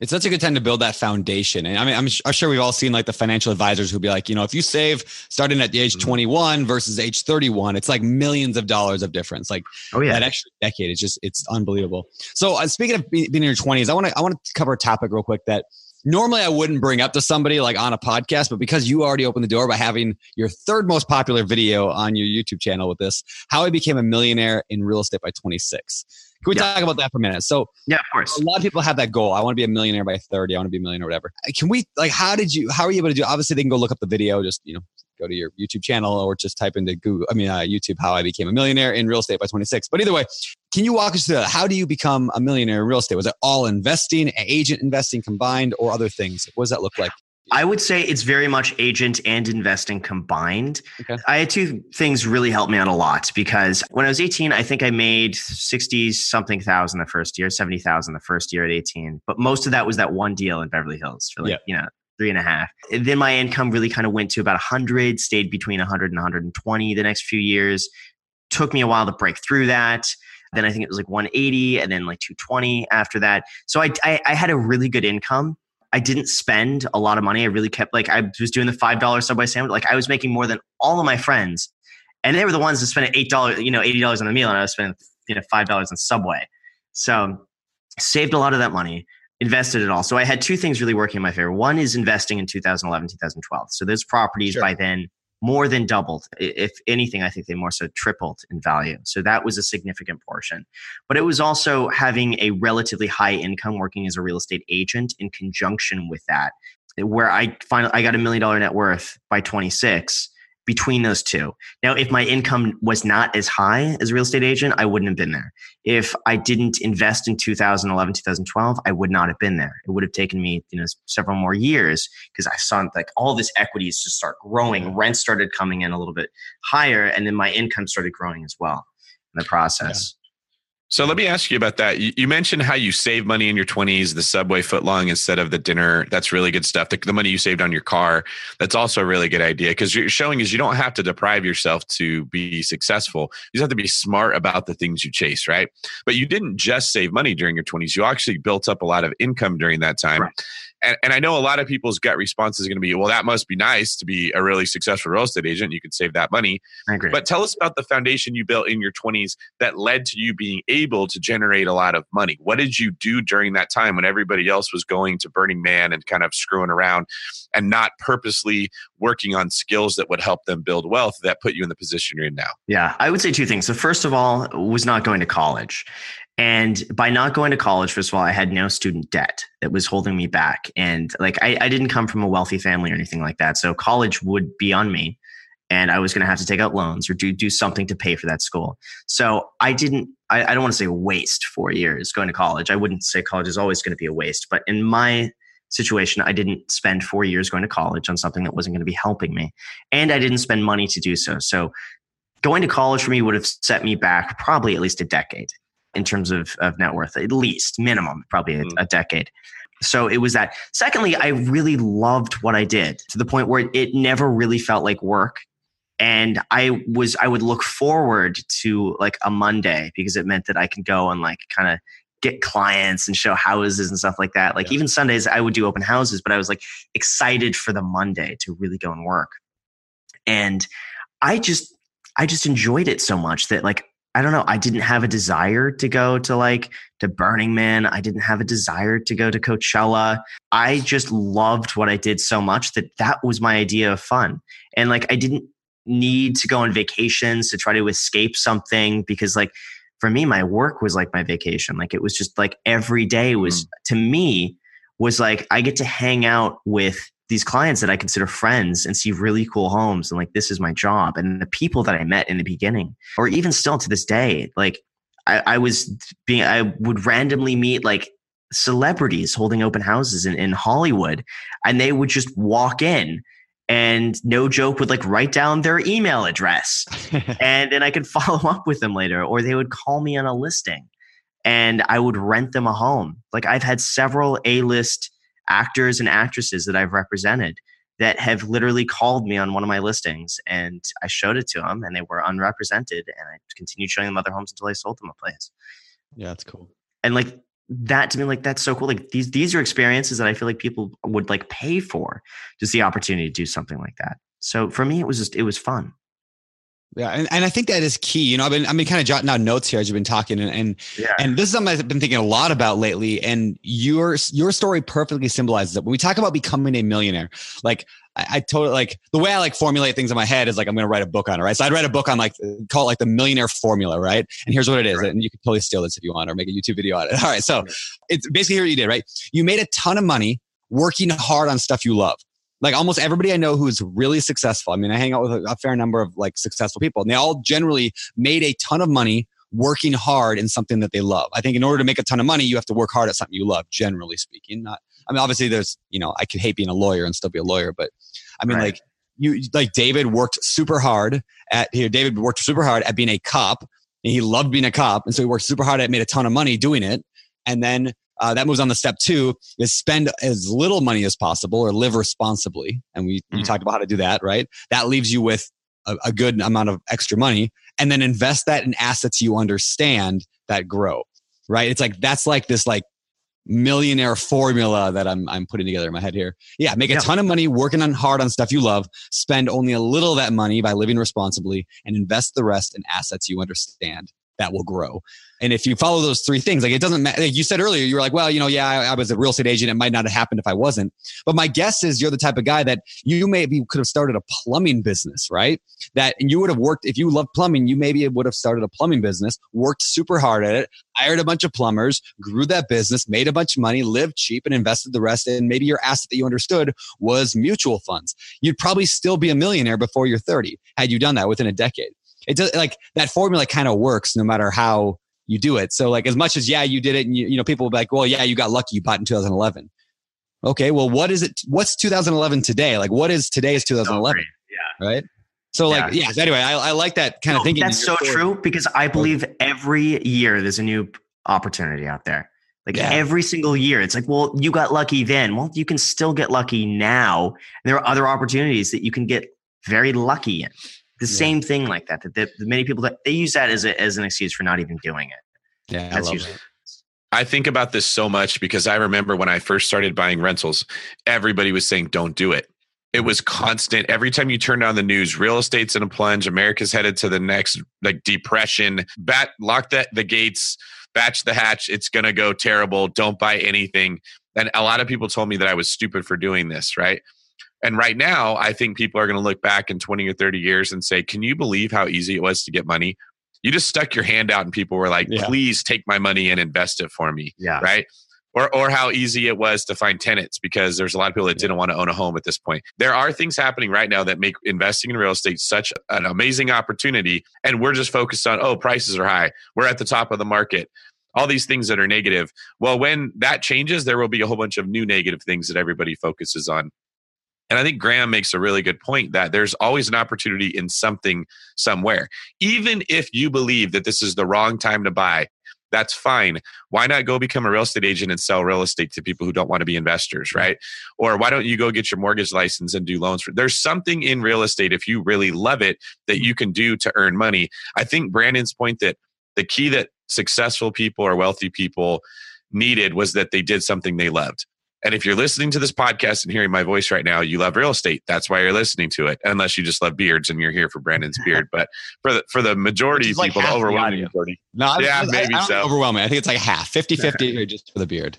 It's such a good time to build that foundation. And I mean, I'm, I'm sure we've all seen like the financial advisors who'd be like, you know, if you save starting at the age Mm-hmm. 21 versus age 31, it's like millions of dollars of difference. Like Oh yeah. that extra decade it's just, it's unbelievable. So uh, speaking of be- being in your 20s, I want to, I want to cover a topic real quick that normally I wouldn't bring up to somebody like on a podcast, but because you already opened the door by having your third most popular video on your YouTube channel with this, how I became a millionaire in real estate by 26. Can we Yeah. talk about that for a minute? So yeah, of course. a lot of people have that goal. I want to be a millionaire by 30. I want to be a millionaire, or whatever. Can we like how did you how are you able to do obviously they can go look up the video, just you know, go to your YouTube channel or just type into Google, I mean uh, YouTube how I became a millionaire in real estate by 26. But either way, can you walk us through that? How do you become a millionaire in real estate? Was it all investing, agent investing combined, or other things? What does that look like? I would say it's very much agent and investing combined. Okay. I had two things really helped me out a lot because when I was 18, I think I made 60 something thousand the first year, 70,000 the first year at 18. But most of that was that one deal in Beverly Hills for like, Yeah. you know, three and a half. And then my income really kind of went to about 100, stayed between 100 and 120 the next few years. Took me a while to break through that. Then I think it was like 180 and then like 220 after that. So I, I, I had a really good income. I didn't spend a lot of money. I really kept like I was doing the five dollar Subway sandwich. Like I was making more than all of my friends, and they were the ones that spent eight dollars, you know, eighty dollars on a meal, and I was spending you know five dollars on Subway. So saved a lot of that money, invested it all. So I had two things really working in my favor. One is investing in 2011, 2012. So those properties Sure. by then more than doubled. If anything, I think they more so tripled in value. So that was a significant portion. But it was also having a relatively high income working as a real estate agent in conjunction with that, where I finally I got a million dollar net worth by 26 between those two. Now, if my income was not as high as real estate agent, I wouldn't have been there. If I didn't invest in 2011, 2012, I would not have been there. It would have taken me, you know, several more years because I saw like all this equities just start growing. Rent started coming in a little bit higher, and then my income started growing as well in the process. So let me ask you about that. You, mentioned how you save money in your 20s, the subway footlong instead of the dinner. That's really good stuff. The, the money you saved on your car, that's also a really good idea because you're showing is you don't have to deprive yourself to be successful. You just have to be smart about the things you chase, right? But you didn't just save money during your 20s. You actually built up a lot of income during that time. Right and, and I know a lot of people's gut response is going to be, well, that must be nice to be a really successful real estate agent. You can save that money. I agree. But tell us about the foundation you built in your 20s that led to you being able to generate a lot of money. What did you do during that time when everybody else was going to Burning Man and kind of screwing around and not purposely working on skills that would help them build wealth that put you in the position you're in now? Yeah, I would say two things. So, first of all, was not going to college. And by not going to college, first of all, I had no student debt that was holding me back. And like, I, I didn't come from a wealthy family or anything like that. So college would be on me and I was going to have to take out loans or do, do something to pay for that school. So I didn't, I, I don't want to say waste four years going to college. I wouldn't say college is always going to be a waste, but in my situation, I didn't spend four years going to college on something that wasn't going to be helping me. And I didn't spend money to do so. So going to college for me would have set me back probably at least a decade in terms of, of net worth, at least minimum, probably a, mm. a decade. So it was that. Secondly, I really loved what I did to the point where it never really felt like work. And I was, I would look forward to like a Monday because it meant that I could go and like kind of get clients and show houses and stuff like that. Like yeah. even Sundays, I would do open houses, but I was like excited for the Monday to really go and work. And I just, I just enjoyed it so much that like I don't know. I didn't have a desire to go to like to Burning Man. I didn't have a desire to go to Coachella. I just loved what I did so much that that was my idea of fun. And like I didn't need to go on vacations to try to escape something because like for me my work was like my vacation. Like it was just like every day was mm. to me was like I get to hang out with these clients that I consider friends and see really cool homes and like this is my job and the people that I met in the beginning or even still to this day like I, I was being I would randomly meet like celebrities holding open houses in, in Hollywood and they would just walk in and no joke would like write down their email address and then I could follow up with them later or they would call me on a listing and I would rent them a home. Like I've had several A-list actors and actresses that I've represented that have literally called me on one of my listings and I showed it to them and they were unrepresented and I continued showing them other homes until I sold them a place. Yeah, that's cool. And like that to me, like that's so cool. Like these these are experiences that I feel like people would like pay for just the opportunity to do something like that. So for me, it was just it was fun. Yeah, and, and I think that is key. You know, I've been I've been kind of jotting down notes here as you've been talking, and and, yeah. and this is something I've been thinking a lot about lately. And your your story perfectly symbolizes it. When we talk about becoming a millionaire, like I, I totally like the way I like formulate things in my head is like I'm going to write a book on it, right? So I'd write a book on like call it like the millionaire formula, right? And here's what it is, right. and you could totally steal this if you want, or make a YouTube video on it. All right, so it's basically here what you did, right? You made a ton of money working hard on stuff you love like almost everybody I know who's really successful. I mean, I hang out with a, a fair number of like successful people and they all generally made a ton of money working hard in something that they love. I think in order to make a ton of money, you have to work hard at something you love, generally speaking. Not, I mean, obviously there's, you know, I could hate being a lawyer and still be a lawyer, but I mean, right. like you, like David worked super hard at here. David worked super hard at being a cop and he loved being a cop. And so he worked super hard at made a ton of money doing it. And then uh, that moves on to step two is spend as little money as possible or live responsibly. And we, mm-hmm. we talked about how to do that, right? That leaves you with a, a good amount of extra money and then invest that in assets you understand that grow, right? It's like, that's like this like millionaire formula that I'm, I'm putting together in my head here. Yeah. Make a yeah. ton of money working on hard on stuff you love, spend only a little of that money by living responsibly and invest the rest in assets you understand that will grow. And if you follow those three things, like it doesn't matter. Like you said earlier, you were like, well, you know, yeah, I, I, was a real estate agent. It might not have happened if I wasn't. But my guess is you're the type of guy that you maybe could have started a plumbing business, right? That and you would have worked if you love plumbing, you maybe would have started a plumbing business, worked super hard at it, hired a bunch of plumbers, grew that business, made a bunch of money, lived cheap, and invested the rest. And maybe your asset that you understood was mutual funds. You'd probably still be a millionaire before you're 30 had you done that within a decade it does like that formula kind of works no matter how you do it. So like as much as yeah, you did it and you, you know, people will be like, well, yeah, you got lucky, you bought in 2011. Okay, well, what is it? What's 2011 today? Like what is today's 2011? yeah. Right. So like, yeah. anyway, I, I like that kind no, of thinking. That's so forward. true because I believe every year there's a new opportunity out there. Like yeah. every single year, it's like, well, you got lucky then. Well, you can still get lucky now. And there are other opportunities that you can get very lucky in the yeah. same thing like that. That the, the, many people that they use that as a, as an excuse for not even doing it. Yeah, That's I love usually. That. I think about this so much because I remember when I first started buying rentals, everybody was saying, "Don't do it." It was constant. Every time you turned on the news, real estate's in a plunge. America's headed to the next like depression. Bat lock the, the gates, batch the hatch. It's gonna go terrible. Don't buy anything. And a lot of people told me that I was stupid for doing this, right? And right now, I think people are going to look back in 20 or 30 years and say, Can you believe how easy it was to get money? You just stuck your hand out and people were like, yeah. Please take my money and invest it for me. Yeah. Right. Or, or how easy it was to find tenants because there's a lot of people that didn't want to own a home at this point. There are things happening right now that make investing in real estate such an amazing opportunity. And we're just focused on, oh, prices are high. We're at the top of the market all these things that are negative. Well, when that changes, there will be a whole bunch of new negative things that everybody focuses on. And I think Graham makes a really good point that there's always an opportunity in something somewhere. Even if you believe that this is the wrong time to buy, that's fine. Why not go become a real estate agent and sell real estate to people who don't want to be investors, right? Or why don't you go get your mortgage license and do loans for there's something in real estate if you really love it that mm-hmm. you can do to earn money. I think Brandon's point that the key that successful people or wealthy people needed was that they did something they loved. And if you're listening to this podcast and hearing my voice right now, you love real estate. That's why you're listening to it. Unless you just love beards and you're here for Brandon's beard. But for the for the majority of people, like the overwhelming majority. No, yeah, I, maybe I, I so. Overwhelming. I think it's like half, 50 50 just for the beard.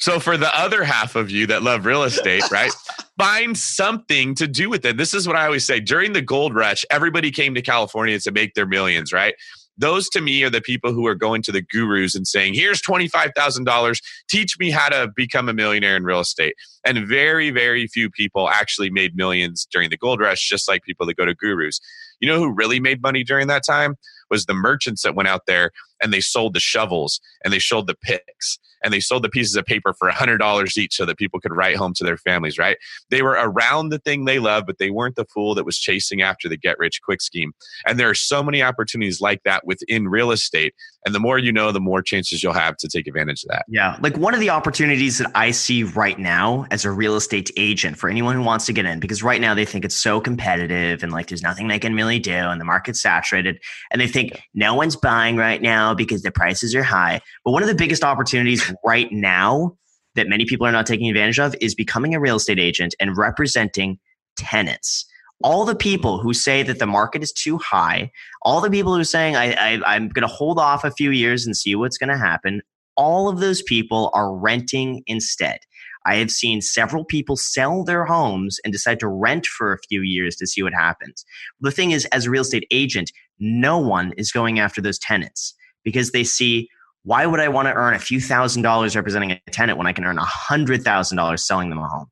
So for the other half of you that love real estate, right? find something to do with it. This is what I always say. During the gold rush, everybody came to California to make their millions, right? Those to me are the people who are going to the gurus and saying, here's $25,000. Teach me how to become a millionaire in real estate. And very, very few people actually made millions during the gold rush, just like people that go to gurus. You know who really made money during that time? Was the merchants that went out there and they sold the shovels and they sold the picks and they sold the pieces of paper for $100 each so that people could write home to their families, right? They were around the thing they love, but they weren't the fool that was chasing after the get rich quick scheme. And there are so many opportunities like that within real estate. And the more you know, the more chances you'll have to take advantage of that. Yeah. Like one of the opportunities that I see right now as a real estate agent for anyone who wants to get in, because right now they think it's so competitive and like there's nothing they can really do and the market's saturated. And they think no one's buying right now because the prices are high. But one of the biggest opportunities right now that many people are not taking advantage of is becoming a real estate agent and representing tenants. All the people who say that the market is too high, all the people who are saying, I, I, I'm going to hold off a few years and see what's going to happen, all of those people are renting instead. I have seen several people sell their homes and decide to rent for a few years to see what happens. The thing is, as a real estate agent, no one is going after those tenants because they see why would I want to earn a few thousand dollars representing a tenant when I can earn a hundred thousand dollars selling them a home?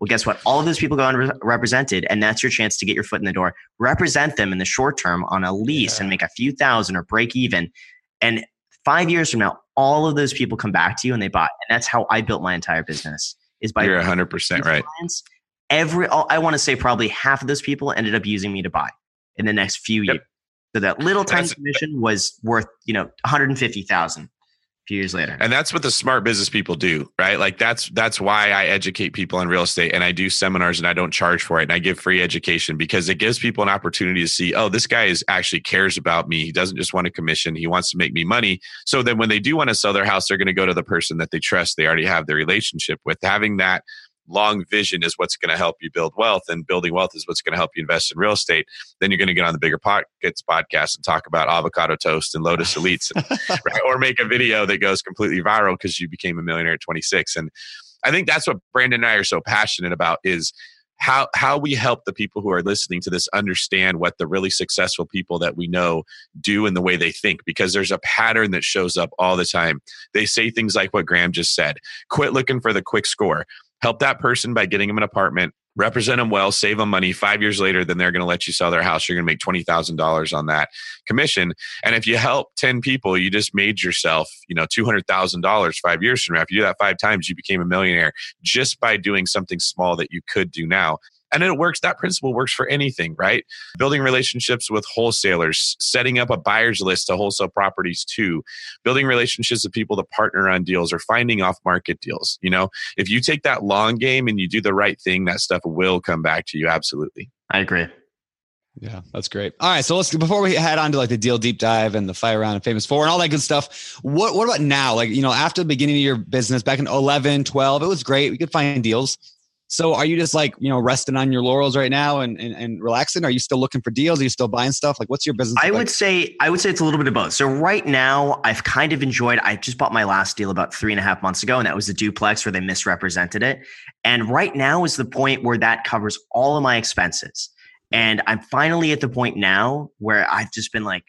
Well, guess what? All of those people go unrepresented, and that's your chance to get your foot in the door. Represent them in the short term on a lease yeah. and make a few thousand or break even. And five years from now, all of those people come back to you and they buy. And that's how I built my entire business. Is by you're 100 percent right. Clients. Every I want to say probably half of those people ended up using me to buy in the next few yep. years. So that little tiny commission was worth, you know, 150,000 a few years later. And that's what the smart business people do, right? Like that's that's why I educate people on real estate and I do seminars and I don't charge for it and I give free education because it gives people an opportunity to see, oh, this guy is actually cares about me. He doesn't just want a commission, he wants to make me money. So then when they do want to sell their house, they're going to go to the person that they trust, they already have the relationship with. Having that long vision is what's going to help you build wealth and building wealth is what's going to help you invest in real estate, then you're going to get on the BiggerPockets podcast and talk about avocado toast and Lotus Elites, and, right? or make a video that goes completely viral because you became a millionaire at 26. And I think that's what Brandon and I are so passionate about is how how we help the people who are listening to this understand what the really successful people that we know do in the way they think because there's a pattern that shows up all the time. They say things like what Graham just said. Quit looking for the quick score. Help that person by getting them an apartment represent them well, save them money. Five years later, then they're going to let you sell their house. You're going to make twenty thousand dollars on that commission. And if you help ten people, you just made yourself, you know, two hundred thousand dollars five years from now. If you do that five times, you became a millionaire just by doing something small that you could do now. And it works, that principle works for anything, right? Building relationships with wholesalers, setting up a buyer's list to wholesale properties too, building relationships with people to partner on deals or finding off market deals. You know, if you take that long game and you do the right thing, that stuff will come back to you. Absolutely. I agree. Yeah, that's great. All right, so let's before we head on to like the deal deep dive and the fire round and famous four and all that good stuff. What what about now? Like, you know, after the beginning of your business back in 11, 12, it was great. We could find deals. So are you just like, you know, resting on your laurels right now and, and, and relaxing? Are you still looking for deals? Are you still buying stuff? Like what's your business? I like? would say I would say it's a little bit of both. So right now I've kind of enjoyed I just bought my last deal about three and a half months ago, and that was the duplex where they misrepresented it. And right now is the point where that covers all of my expenses. And I'm finally at the point now where I've just been like,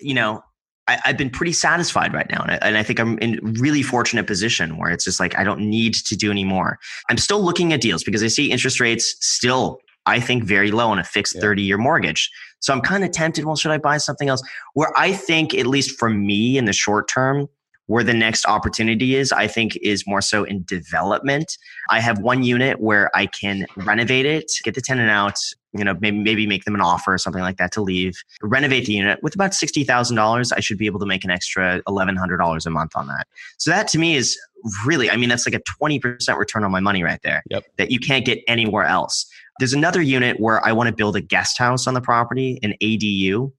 you know, I, have been pretty satisfied right now. And I, and I, think I'm in really fortunate position where it's just like, I don't need to do any more. I'm still looking at deals because I see interest rates still, I think, very low on a fixed yeah. 30 year mortgage. So I'm kind of tempted. Well, should I buy something else? Where I think, at least for me in the short term, where the next opportunity is, I think is more so in development. I have one unit where I can renovate it, get the tenant out, you know, maybe maybe make them an offer or something like that to leave, renovate the unit with about sixty thousand dollars. I should be able to make an extra eleven hundred dollars a month on that. So that to me is really, I mean, that's like a twenty percent return on my money right there. Yep. That you can't get anywhere else. There's another unit where I want to build a guest house on the property, an ADU,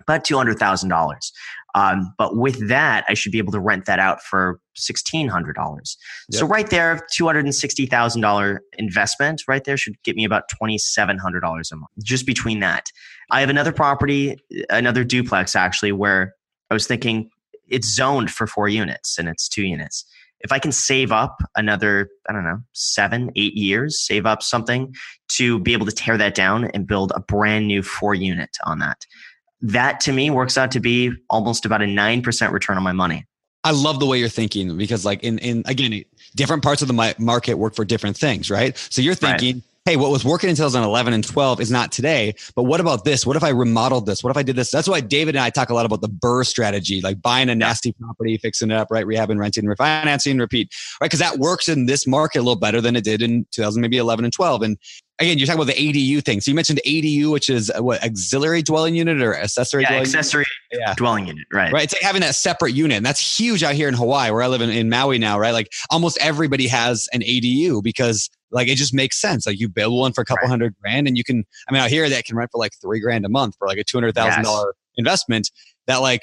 about two hundred thousand dollars. Um, but with that, I should be able to rent that out for sixteen hundred dollars. Yep. So right there, two hundred and sixty thousand dollar investment right there should get me about twenty seven hundred dollars a month. Just between that, I have another property, another duplex actually, where I was thinking it's zoned for four units and it's two units. If I can save up another, I don't know, seven, eight years, save up something to be able to tear that down and build a brand new four unit on that that to me works out to be almost about a 9% return on my money. I love the way you're thinking because like in, in again, different parts of the market work for different things, right? So you're thinking, right hey, what was working in 2011 and 12 is not today. But what about this? What if I remodeled this? What if I did this? That's why David and I talk a lot about the BRRRR strategy, like buying a nasty property, fixing it up, right? Rehabbing, renting, refinancing, repeat, right? Because that works in this market a little better than it did in 2000, maybe 11 and 12. And again, you're talking about the ADU thing. So you mentioned ADU, which is uh, what auxiliary dwelling unit or accessory yeah, dwelling accessory unit? Yeah. dwelling unit, right? Right. It's like having that separate unit. And that's huge out here in Hawaii, where I live in, in Maui now, right? Like almost everybody has an ADU because like it just makes sense. Like you build one for a couple right. hundred grand and you can, I mean, out here that can rent for like three grand a month for like a $200,000 yes. investment that like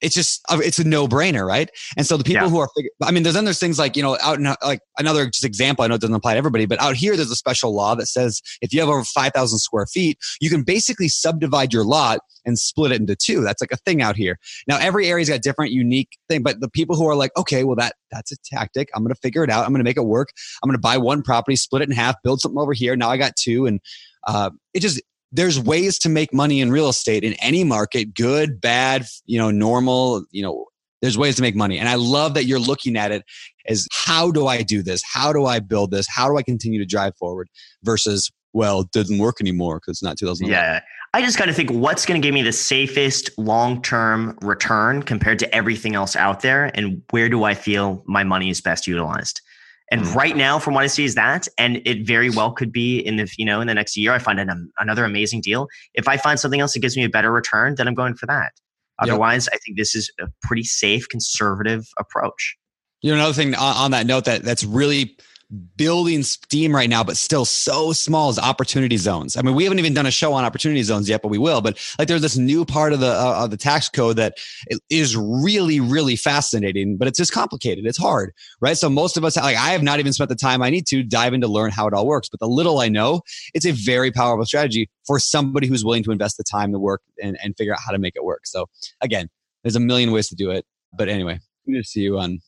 it's just uh, it's a no brainer, right? And so the people yeah. who are, I mean, there's then there's things like you know out in like another just example. I know it doesn't apply to everybody, but out here there's a special law that says if you have over five thousand square feet, you can basically subdivide your lot and split it into two. That's like a thing out here. Now every area's got different unique thing, but the people who are like, okay, well that that's a tactic. I'm gonna figure it out. I'm gonna make it work. I'm gonna buy one property, split it in half, build something over here. Now I got two, and uh, it just there's ways to make money in real estate in any market, good, bad, you know, normal, you know, there's ways to make money. And I love that you're looking at it as how do I do this? How do I build this? How do I continue to drive forward versus, well, it doesn't work anymore because it's not 2000. Yeah. I just kind of think what's going to give me the safest long term return compared to everything else out there? And where do I feel my money is best utilized? And mm-hmm. right now, from what I see, is that, and it very well could be in the you know in the next year, I find an, another amazing deal. If I find something else that gives me a better return, then I'm going for that. Otherwise, yep. I think this is a pretty safe, conservative approach. You know, another thing on, on that note that that's really building steam right now, but still so small as opportunity zones. I mean, we haven't even done a show on opportunity zones yet, but we will. But like, there's this new part of the uh, of the tax code that is really, really fascinating, but it's just complicated. It's hard, right? So most of us, like, I have not even spent the time I need to dive in to learn how it all works. But the little I know, it's a very powerful strategy for somebody who's willing to invest the time, the work, and and figure out how to make it work. So again, there's a million ways to do it. But anyway, good to see you on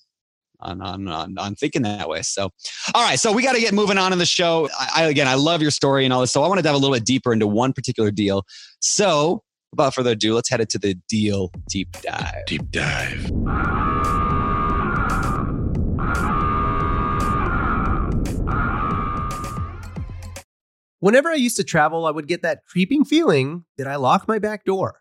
on, on, on, on thinking that way. So, all right. So we got to get moving on in the show. I, again, I love your story and all this. So I want to dive a little bit deeper into one particular deal. So without further ado, let's head into the deal deep dive. Deep dive. Whenever I used to travel, I would get that creeping feeling that I lock my back door.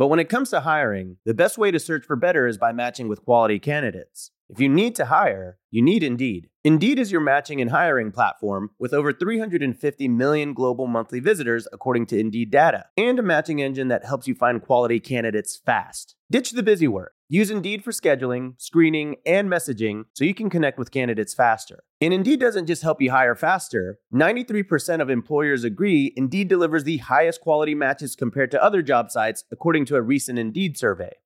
But when it comes to hiring, the best way to search for better is by matching with quality candidates. If you need to hire, you need Indeed. Indeed is your matching and hiring platform with over 350 million global monthly visitors, according to Indeed data, and a matching engine that helps you find quality candidates fast. Ditch the busy work. Use Indeed for scheduling, screening, and messaging so you can connect with candidates faster. And Indeed doesn't just help you hire faster. 93% of employers agree Indeed delivers the highest quality matches compared to other job sites, according to a recent Indeed survey.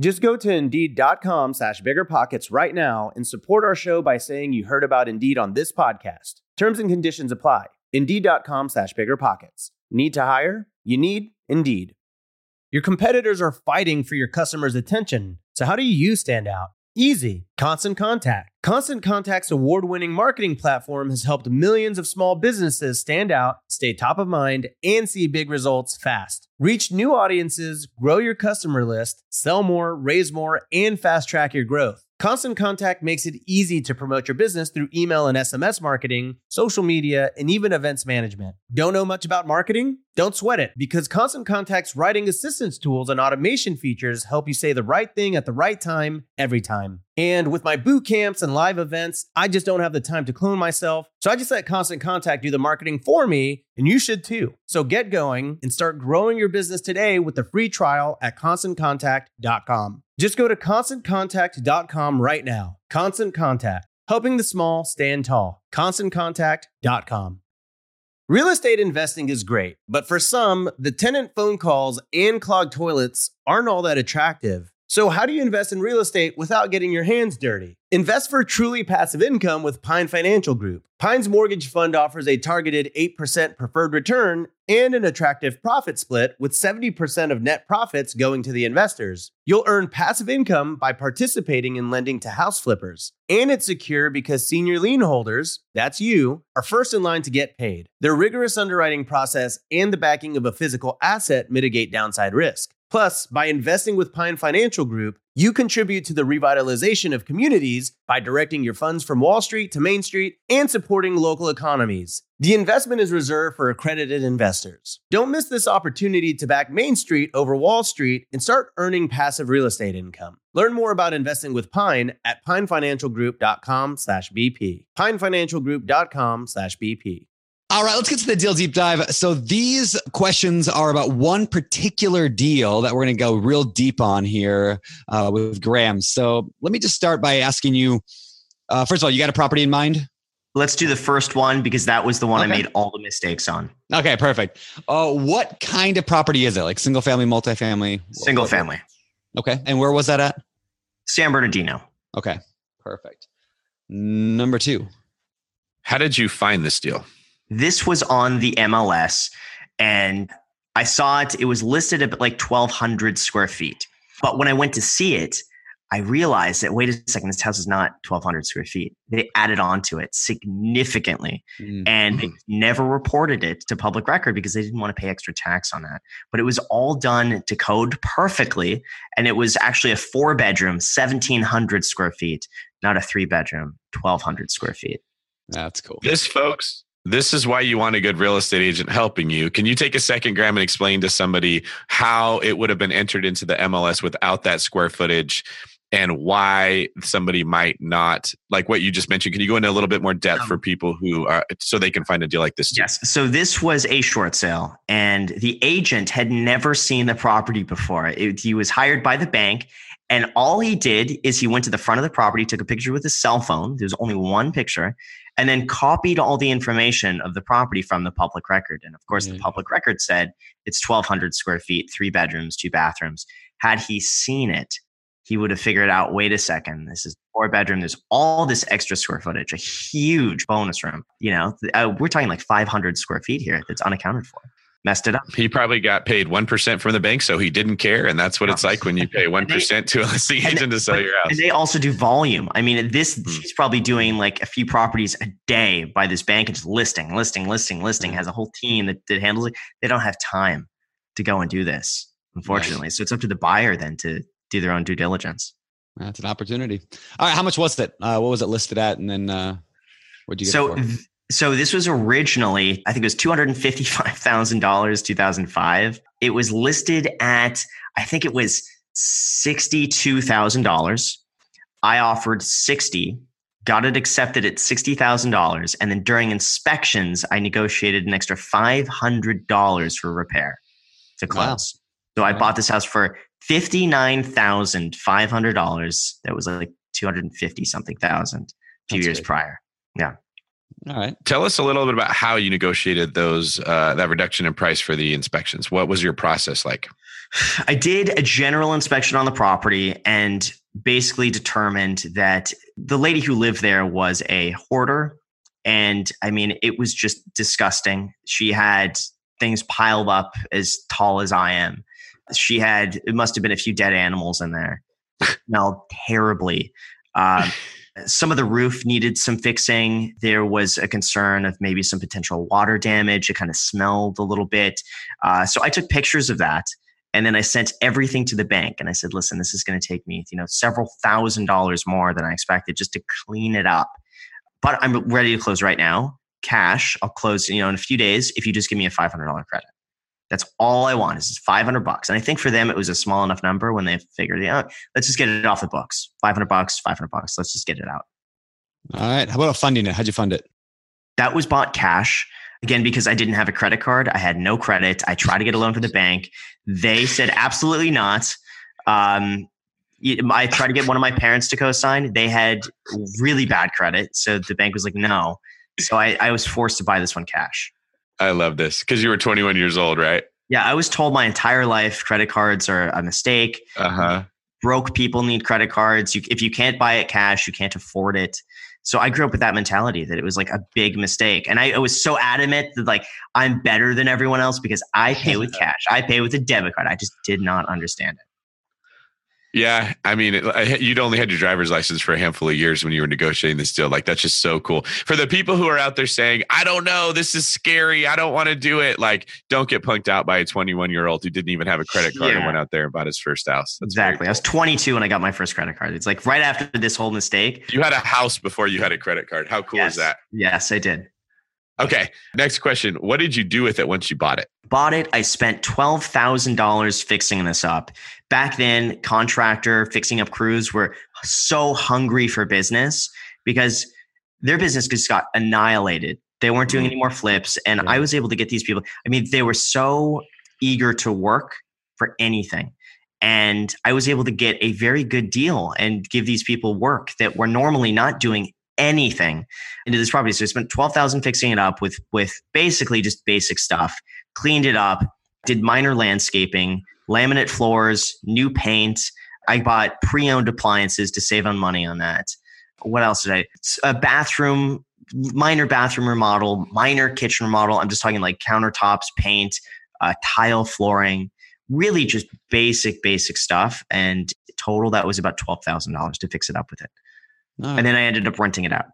Just go to Indeed.com slash BiggerPockets right now and support our show by saying you heard about Indeed on this podcast. Terms and conditions apply. Indeed.com slash BiggerPockets. Need to hire? You need Indeed. Your competitors are fighting for your customers' attention. So, how do you stand out? Easy. Constant Contact. Constant Contact's award winning marketing platform has helped millions of small businesses stand out, stay top of mind, and see big results fast. Reach new audiences, grow your customer list, sell more, raise more, and fast track your growth. Constant Contact makes it easy to promote your business through email and SMS marketing, social media, and even events management. Don't know much about marketing? Don't sweat it because Constant Contact's writing assistance tools and automation features help you say the right thing at the right time every time. And with my boot camps and live events, I just don't have the time to clone myself. So I just let Constant Contact do the marketing for me, and you should too. So get going and start growing your business today with the free trial at constantcontact.com. Just go to constantcontact.com right now. Constant Contact, helping the small stand tall. ConstantContact.com. Real estate investing is great, but for some, the tenant phone calls and clogged toilets aren't all that attractive. So, how do you invest in real estate without getting your hands dirty? Invest for truly passive income with Pine Financial Group. Pine's mortgage fund offers a targeted 8% preferred return and an attractive profit split with 70% of net profits going to the investors. You'll earn passive income by participating in lending to house flippers. And it's secure because senior lien holders, that's you, are first in line to get paid. Their rigorous underwriting process and the backing of a physical asset mitigate downside risk. Plus, by investing with Pine Financial Group, you contribute to the revitalization of communities by directing your funds from Wall Street to Main Street and supporting local economies. The investment is reserved for accredited investors. Don't miss this opportunity to back Main Street over Wall Street and start earning passive real estate income. Learn more about investing with Pine at pinefinancialgroup.com/bp. pinefinancialgroup.com/bp. All right, let's get to the deal deep dive. So these questions are about one particular deal that we're going to go real deep on here uh, with Graham. So let me just start by asking you. Uh, first of all, you got a property in mind? Let's do the first one because that was the one Okay. I made all the mistakes on. Okay, perfect. Uh, what kind of property is it? Like single family, multifamily? Single family. Okay, and where was that at? San Bernardino. Okay, perfect. Number two. How did you find this deal? This was on the MLS and I saw it. It was listed at like 1,200 square feet. But when I went to see it, I realized that, wait a second, this house is not 1,200 square feet. They added on to it significantly Mm. and they never reported it to public record because they didn't want to pay extra tax on that. But it was all done to code perfectly. And it was actually a four bedroom, 1,700 square feet, not a three bedroom, 1,200 square feet. That's cool. This, folks, this is why you want a good real estate agent helping you. Can you take a second, Graham, and explain to somebody how it would have been entered into the MLS without that square footage and why somebody might not, like what you just mentioned? Can you go into a little bit more depth Um, for people who are, so they can find a deal like this? too? Yes. So this was a short sale, and the agent had never seen the property before. It- he was hired by the bank, and all he did is he went to the front of the property, took a picture with his cell phone. There's only one picture, and then copied all the information of the property from the public record. And of course, the public record said it's 1,200 square feet, three bedrooms, two bathrooms. Had he seen it, he would have figured out wait a second this is four bedroom there's all this extra square footage a huge bonus room you know uh, we're talking like 500 square feet here that's unaccounted for messed it up He probably got paid 1% from the bank, so he didn't care. And that's what it's like when you pay 1% to a listing and- agent to sell but- your house. and they also do volume i mean this he's probably doing like a few properties a day by this bank and just listing listing listing listing Mhm. has a whole team that, that handles it they don't have time to go and do this unfortunately so it's up to the buyer then to do their own due diligence That's an opportunity. All right, how much was it? Uh, what was it listed at? And then uh, what'd you get so it for? th- so this was originally i think it was $255000 2005 it was listed at i think it was $62000 i offered 60 got it accepted at $60000 and then during inspections i negotiated an extra $500 for repair to Wow. close. So i bought this house for $59500 that was like 250 something thousand a few That's years good. prior All right. Tell us a little bit about how you negotiated those uh, that reduction in price for the inspections. What was your process like? I did a general inspection on the property and basically determined that the lady who lived there was a hoarder. And I mean, it was just disgusting. She had things piled up as tall as I am. She had, it must have been a few dead animals in there. It smelled terribly. Um, some of the roof needed some fixing. There was a concern of maybe some potential water damage. It kind of smelled a little bit. Uh, so I took pictures of that and then I sent everything to the bank and I said, listen, this is going to take me, you know, several thousand dollars more than I expected just to clean it up. But I'm ready to close right now. Cash. I'll close, you know, in a few days if you just give me a $500 credit. That's all I want is 500 bucks. And I think for them, it was a small enough number when they figured, yeah, let's just get it off the books. 500 bucks, 500 bucks. Let's just get it out. All right. How about funding it? How'd you fund it? That was bought cash. Again, because I didn't have a credit card, I had no credit. I tried to get a loan from the bank. They said absolutely not. Um, I tried to get one of my parents to co-sign. They had really bad credit, so the bank was like, no. So I, I was forced to buy this one cash. I love this because you were 21 years old, right? Yeah, I was told my entire life credit cards are a mistake. Uh huh. Broke people need credit cards. You, if you can't buy it cash, you can't afford it. So I grew up with that mentality that it was like a big mistake. And I, I was so adamant that like I'm better than everyone else because I pay with cash. I pay with a debit card. I just did not understand it. Yeah, I mean, it, you'd only had your driver's license for a handful of years when you were negotiating this deal. Like that's just so cool. For the people who are out there saying, "I don't know, this is scary. I don't want to do it." Like, don't get punked out by a 21 year old who didn't even have a credit card yeah. and went out there and bought his first house. That's exactly. Cool. I was 22 when I got my first credit card. It's like right after this whole mistake. You had a house before you had a credit card. How cool yes. is that? Yes, I did. Okay. Next question. What did you do with it once you bought it? Bought it. I spent $12,000 fixing this up. Back then, contractor fixing up crews were so hungry for business because their business just got annihilated. They weren't doing mm. any more flips. And. I was able to get these people. I mean, they were so eager to work for anything. And I was able to get a very good deal and give these people work that were normally not doing anything into this property. So I spent 12,000 fixing it up with, with basically just basic stuff, cleaned it up, did minor landscaping, laminate floors, new paint. I bought pre-owned appliances to save on money on that. What else did I? A bathroom, minor bathroom remodel, minor kitchen remodel. I'm just talking like countertops, paint, uh, tile flooring, really just basic, basic stuff. And total, that was about twelve thousand dollars to fix it up with it. And then I ended up renting it out.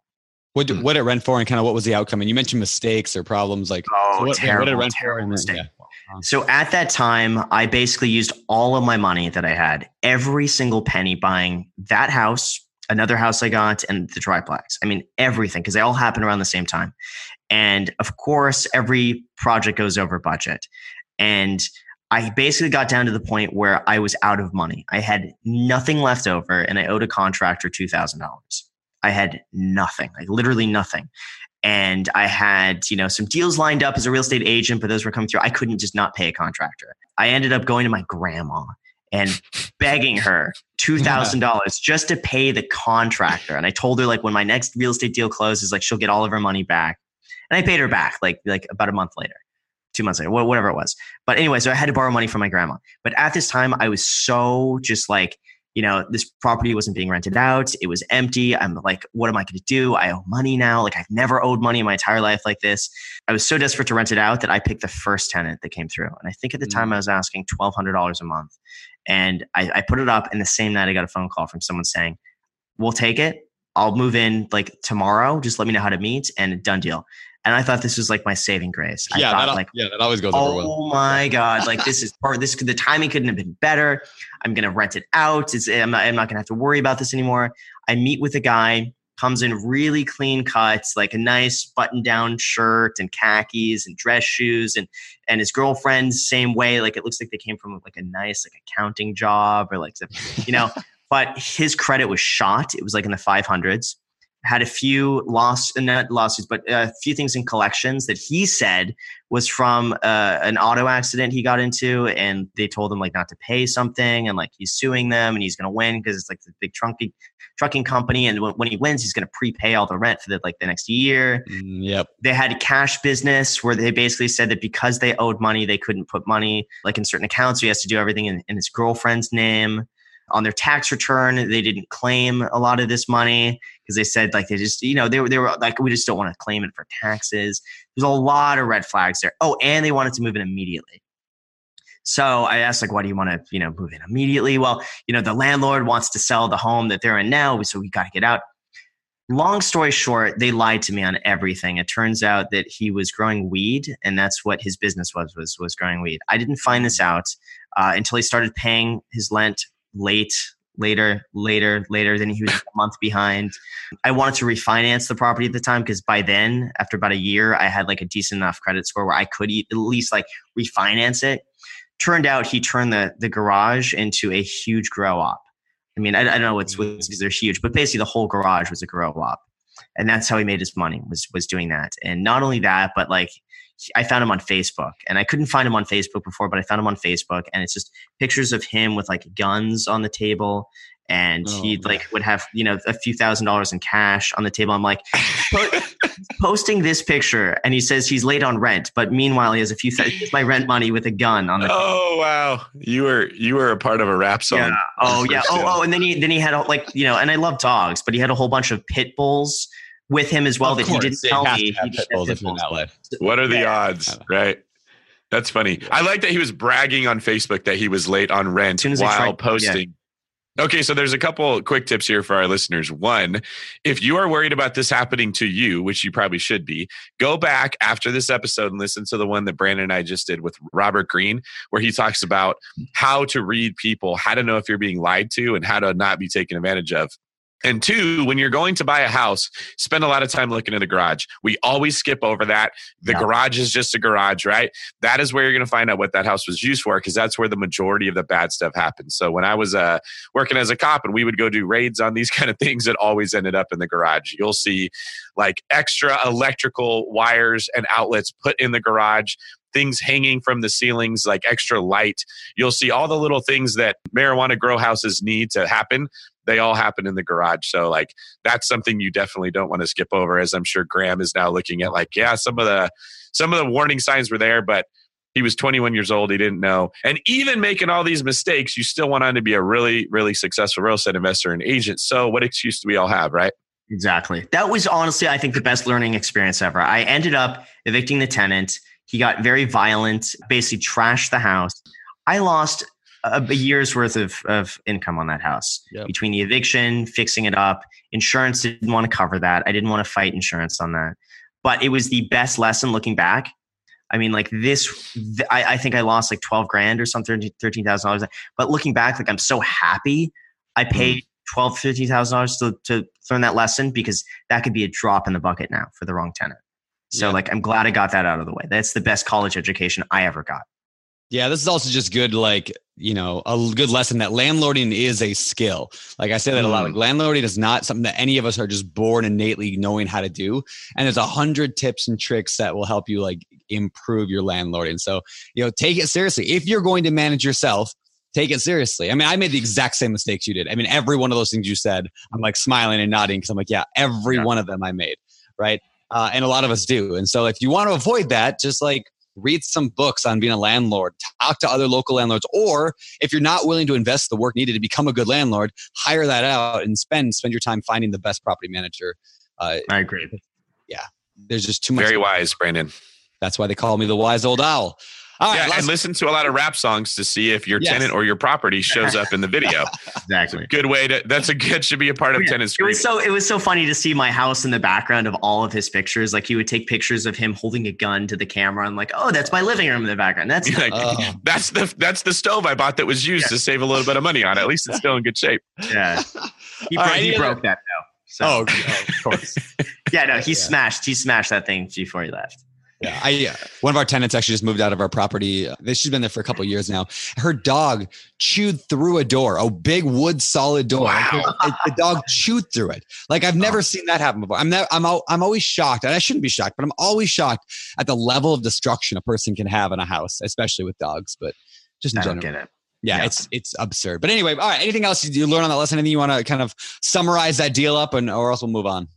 What did, hmm. what did it rent for, and kind of what was the outcome? And you mentioned mistakes or problems, like oh, so what, terrible, what did it rent terrible? Mistake. Yeah. So at that time, I basically used all of my money that I had, every single penny, buying that house, another house I got, and the triplex. I mean, everything because they all happened around the same time. And of course, every project goes over budget. And I basically got down to the point where I was out of money. I had nothing left over and I owed a contractor $2,000. I had nothing, like literally nothing. And I had, you know, some deals lined up as a real estate agent, but those were coming through. I couldn't just not pay a contractor. I ended up going to my grandma and begging her $2,000 just to pay the contractor. And I told her like when my next real estate deal closes, like she'll get all of her money back. And I paid her back like like about a month later two months later, whatever it was. But anyway, so I had to borrow money from my grandma. But at this time, I was so just like, you know, this property wasn't being rented out. It was empty. I'm like, what am I going to do? I owe money now. Like, I've never owed money in my entire life like this. I was so desperate to rent it out that I picked the first tenant that came through. And I think at the time mm. I was asking $1,200 a month. And I, I put it up. And the same night, I got a phone call from someone saying, we'll take it. I'll move in like tomorrow. Just let me know how to meet and done deal and I thought this was like my saving grace. I yeah, thought, that, like, yeah, that always goes oh over well. Oh my god, like this is part. This the timing couldn't have been better. I'm gonna rent it out. It's I'm not, I'm not gonna have to worry about this anymore. I meet with a guy, comes in really clean cuts, like a nice button down shirt and khakis and dress shoes, and and his girlfriend same way. Like it looks like they came from like a nice like accounting job or like you know. but his credit was shot. It was like in the 500s had a few loss, not lawsuits, but a few things in collections that he said was from uh, an auto accident he got into, and they told him like not to pay something, and like he's suing them, and he's going to win because it's like the big trucking trucking company, and when he wins, he's going to prepay all the rent for the like the next year. Mm, yep. They had cash business where they basically said that because they owed money, they couldn't put money like in certain accounts, so he has to do everything in, in his girlfriend's name on their tax return they didn't claim a lot of this money because they said like they just you know they were they were like we just don't want to claim it for taxes there's a lot of red flags there oh and they wanted to move in immediately so I asked, like, why do you want to, you know, move in immediately? Well, you know, the landlord wants to sell the home that they're in now, so we got to get out. Long story short, they lied to me on everything. It turns out that he was growing weed, and that's what his business was was was growing weed. I didn't find this out uh, until he started paying his rent late later, later, later. Then he was a month behind. I wanted to refinance the property at the time because by then, after about a year, I had like a decent enough credit score where I could at least like refinance it. Turned out he turned the the garage into a huge grow op. I mean, I, I don't know what's because mm. they're huge, but basically the whole garage was a grow op, and that's how he made his money was was doing that. And not only that, but like I found him on Facebook and I couldn't find him on Facebook before, but I found him on Facebook and it's just pictures of him with like guns on the table and oh, he like would have you know a few thousand dollars in cash on the table. I'm like po- posting this picture, and he says he's late on rent, but meanwhile he has a few th- my rent money with a gun on the. Oh table. wow, you were you were a part of a rap song. Yeah. Oh yeah. Oh oh, and then he then he had like you know, and I love dogs, but he had a whole bunch of pit bulls with him as well of that course, he didn't tell me. What are the yeah. odds, right? That's funny. I like that he was bragging on Facebook that he was late on rent while posting. Okay, so there's a couple quick tips here for our listeners. One, if you are worried about this happening to you, which you probably should be, go back after this episode and listen to the one that Brandon and I just did with Robert Greene, where he talks about how to read people, how to know if you're being lied to, and how to not be taken advantage of. And two, when you're going to buy a house, spend a lot of time looking at the garage. We always skip over that. The yeah. garage is just a garage, right? That is where you're going to find out what that house was used for because that's where the majority of the bad stuff happens. So when I was uh, working as a cop and we would go do raids on these kind of things, it always ended up in the garage. You'll see like extra electrical wires and outlets put in the garage things hanging from the ceilings like extra light. You'll see all the little things that marijuana grow houses need to happen they all happen in the garage. So like that's something you definitely don't want to skip over. As I'm sure Graham is now looking at like, yeah, some of the some of the warning signs were there, but he was 21 years old. He didn't know. And even making all these mistakes, you still went on to be a really, really successful real estate investor and agent. So what excuse do we all have, right? Exactly. That was honestly, I think, the best learning experience ever. I ended up evicting the tenant. He got very violent, basically trashed the house. I lost a, a year's worth of, of income on that house yep. between the eviction, fixing it up. Insurance didn't want to cover that. I didn't want to fight insurance on that. But it was the best lesson looking back. I mean, like this, th- I, I, think I lost like 12 grand or something, $13,000. But looking back, like I'm so happy I mm-hmm. paid twelve, fifteen thousand dollars to to learn that lesson because that could be a drop in the bucket now for the wrong tenant. So yeah. like I'm glad I got that out of the way. That's the best college education I ever got. Yeah, this is also just good, like, you know, a good lesson that landlording is a skill. Like I say that a lot. Like mm. landlording is not something that any of us are just born innately knowing how to do. And there's a hundred tips and tricks that will help you like improve your landlording. So, you know, take it seriously. If you're going to manage yourself, take it seriously. I mean, I made the exact same mistakes you did. I mean, every one of those things you said, I'm like smiling and nodding because I'm like, yeah, every yeah. one of them I made. Right. Uh, and a lot of us do. And so if you want to avoid that, just like read some books on being a landlord, talk to other local landlords, or if you're not willing to invest the work needed to become a good landlord, hire that out and spend spend your time finding the best property manager. Uh, I agree. Yeah, there's just too much. Very wise, Brandon. That's why they call me the wise old owl. All yeah, right, and listen to a lot of rap songs to see if your yes. tenant or your property shows up in the video. exactly. Good way to. That's a good. Should be a part of yeah. tenant. It was so. It was so funny to see my house in the background of all of his pictures. Like he would take pictures of him holding a gun to the camera. I'm like, oh, that's my living room in the background. That's like, oh. that's the that's the stove I bought that was used yeah. to save a little bit of money on. At least it's still in good shape. Yeah. He, broke, right, he broke that though. So. Oh, oh of course. yeah, no, he smashed. He smashed that thing before he left. Yeah, I uh, one of our tenants actually just moved out of our property. She's been there for a couple years now. Her dog chewed through a door, a big wood solid door. Wow. the dog chewed through it. Like I've never oh. seen that happen before. I'm I'm I'm always shocked, and I shouldn't be shocked, but I'm always shocked at the level of destruction a person can have in a house, especially with dogs. But just in I general. get it. Yeah, yeah, it's it's absurd. But anyway, all right. Anything else you learn on that lesson? Anything you want to kind of summarize that deal up, and or else we'll move on.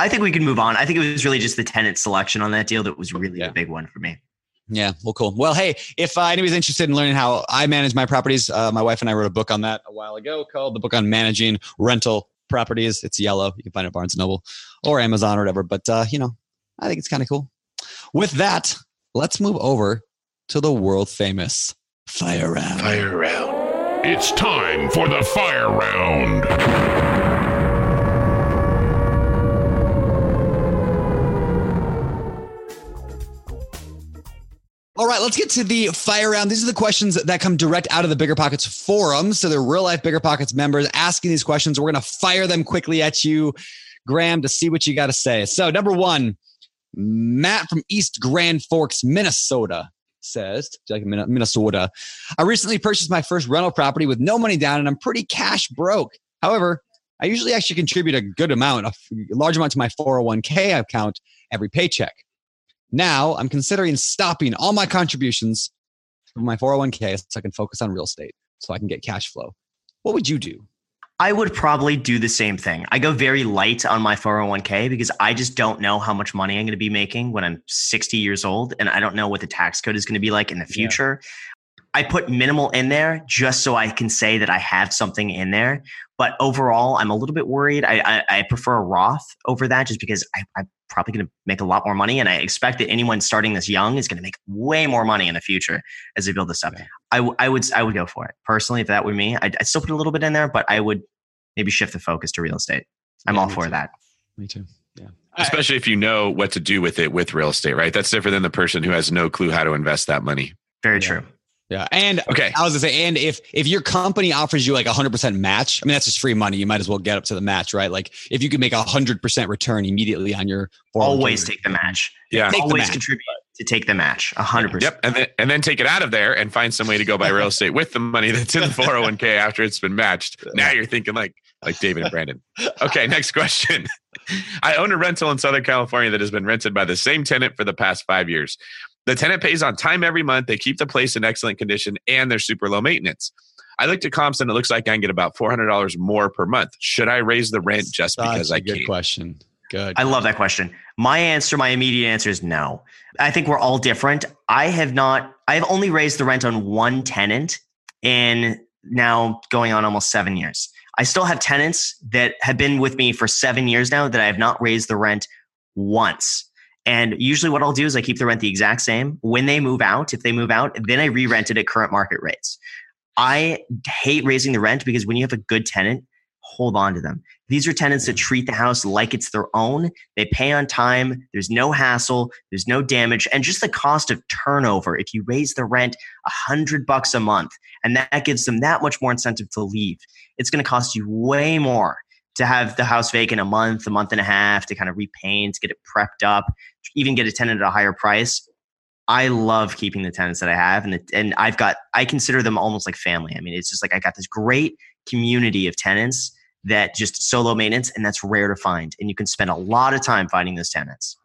I think we can move on. I think it was really just the tenant selection on that deal that was really yeah. a big one for me. Yeah, well, cool. Well, hey, if uh, anybody's interested in learning how I manage my properties, uh, my wife and I wrote a book on that a while ago called "The Book on Managing Rental Properties." It's yellow. You can find it at Barnes Noble or Amazon or whatever. But uh, you know, I think it's kind of cool. With that, let's move over to the world famous fire round. Fire round. It's time for the fire round. All right, let's get to the fire round. These are the questions that come direct out of the BiggerPockets forum. So they're real life BiggerPockets members asking these questions. We're going to fire them quickly at you, Graham, to see what you got to say. So, number one, Matt from East Grand Forks, Minnesota says, like Minnesota, I recently purchased my first rental property with no money down and I'm pretty cash broke. However, I usually actually contribute a good amount, a large amount to my 401k account every paycheck. Now I'm considering stopping all my contributions from my 401k so I can focus on real estate so I can get cash flow. What would you do? I would probably do the same thing. I go very light on my 401k because I just don't know how much money I'm going to be making when I'm 60 years old. And I don't know what the tax code is going to be like in the future. Yeah. I put minimal in there just so I can say that I have something in there. But overall, I'm a little bit worried. I, I, I prefer a Roth over that just because I, I'm probably going to make a lot more money. And I expect that anyone starting this young is going to make way more money in the future as they build this up. I, w- I would I would go for it personally if that were me. I'd, I'd still put a little bit in there, but I would maybe shift the focus to real estate. I'm Yeah, all for too. that. Me too. Yeah. Especially if you know what to do with it with real estate, right? That's different than the person who has no clue how to invest that money. Very Yeah. true. Yeah. And Okay. I was gonna say, and if if your company offers you like a hundred percent match, I mean that's just free money. You might as well get up to the match, right? Like if you could make a hundred percent return immediately on your 401k. Always take the match. Yeah. Take Always match. contribute to take the match. A hundred percent. Yep. And then and then take it out of there and find some way to go buy real estate with the money that's in the 401k after it's been matched. Now you're thinking like like David and Brandon. Okay, next question. I own a rental in Southern California that has been rented by the same tenant for the past five years. The tenant pays on time every month. They keep the place in excellent condition and they're super low maintenance. I looked at comps and it looks like I can get about $400 more per month. Should I raise the rent just Such because a I good can? question. Good. I love that question. My answer, my immediate answer is no. I think we're all different. I have not, I have only raised the rent on one tenant in now going on almost seven years. I still have tenants that have been with me for seven years now that I have not raised the rent once. And usually what I'll do is I keep the rent the exact same. When they move out, if they move out, then I re-rent it at current market rates. I hate raising the rent because when you have a good tenant, hold on to them. These are tenants that treat the house like it's their own. They pay on time. There's no hassle. There's no damage. And just the cost of turnover. If you raise the rent a hundred bucks a month and that gives them that much more incentive to leave, it's going to cost you way more to have the house vacant a month, a month and a half to kind of repaint, get it prepped up, even get a tenant at a higher price. I love keeping the tenants that I have, and the, and I've got I consider them almost like family. I mean, it's just like I got this great community of tenants that just solo maintenance, and that's rare to find. And you can spend a lot of time finding those tenants.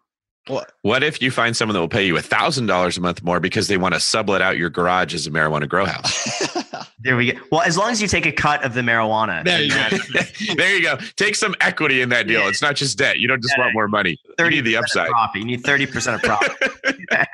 What if you find someone that will pay you a $1,000 a month more because they want to sublet out your garage as a marijuana grow house? There we go. Well, as long as you take a cut of the marijuana, There you go. there you go. Take some equity in that deal. It's not just debt. You don't just want more money. You need the 30% of upside. profit. You need thirty percent of profit.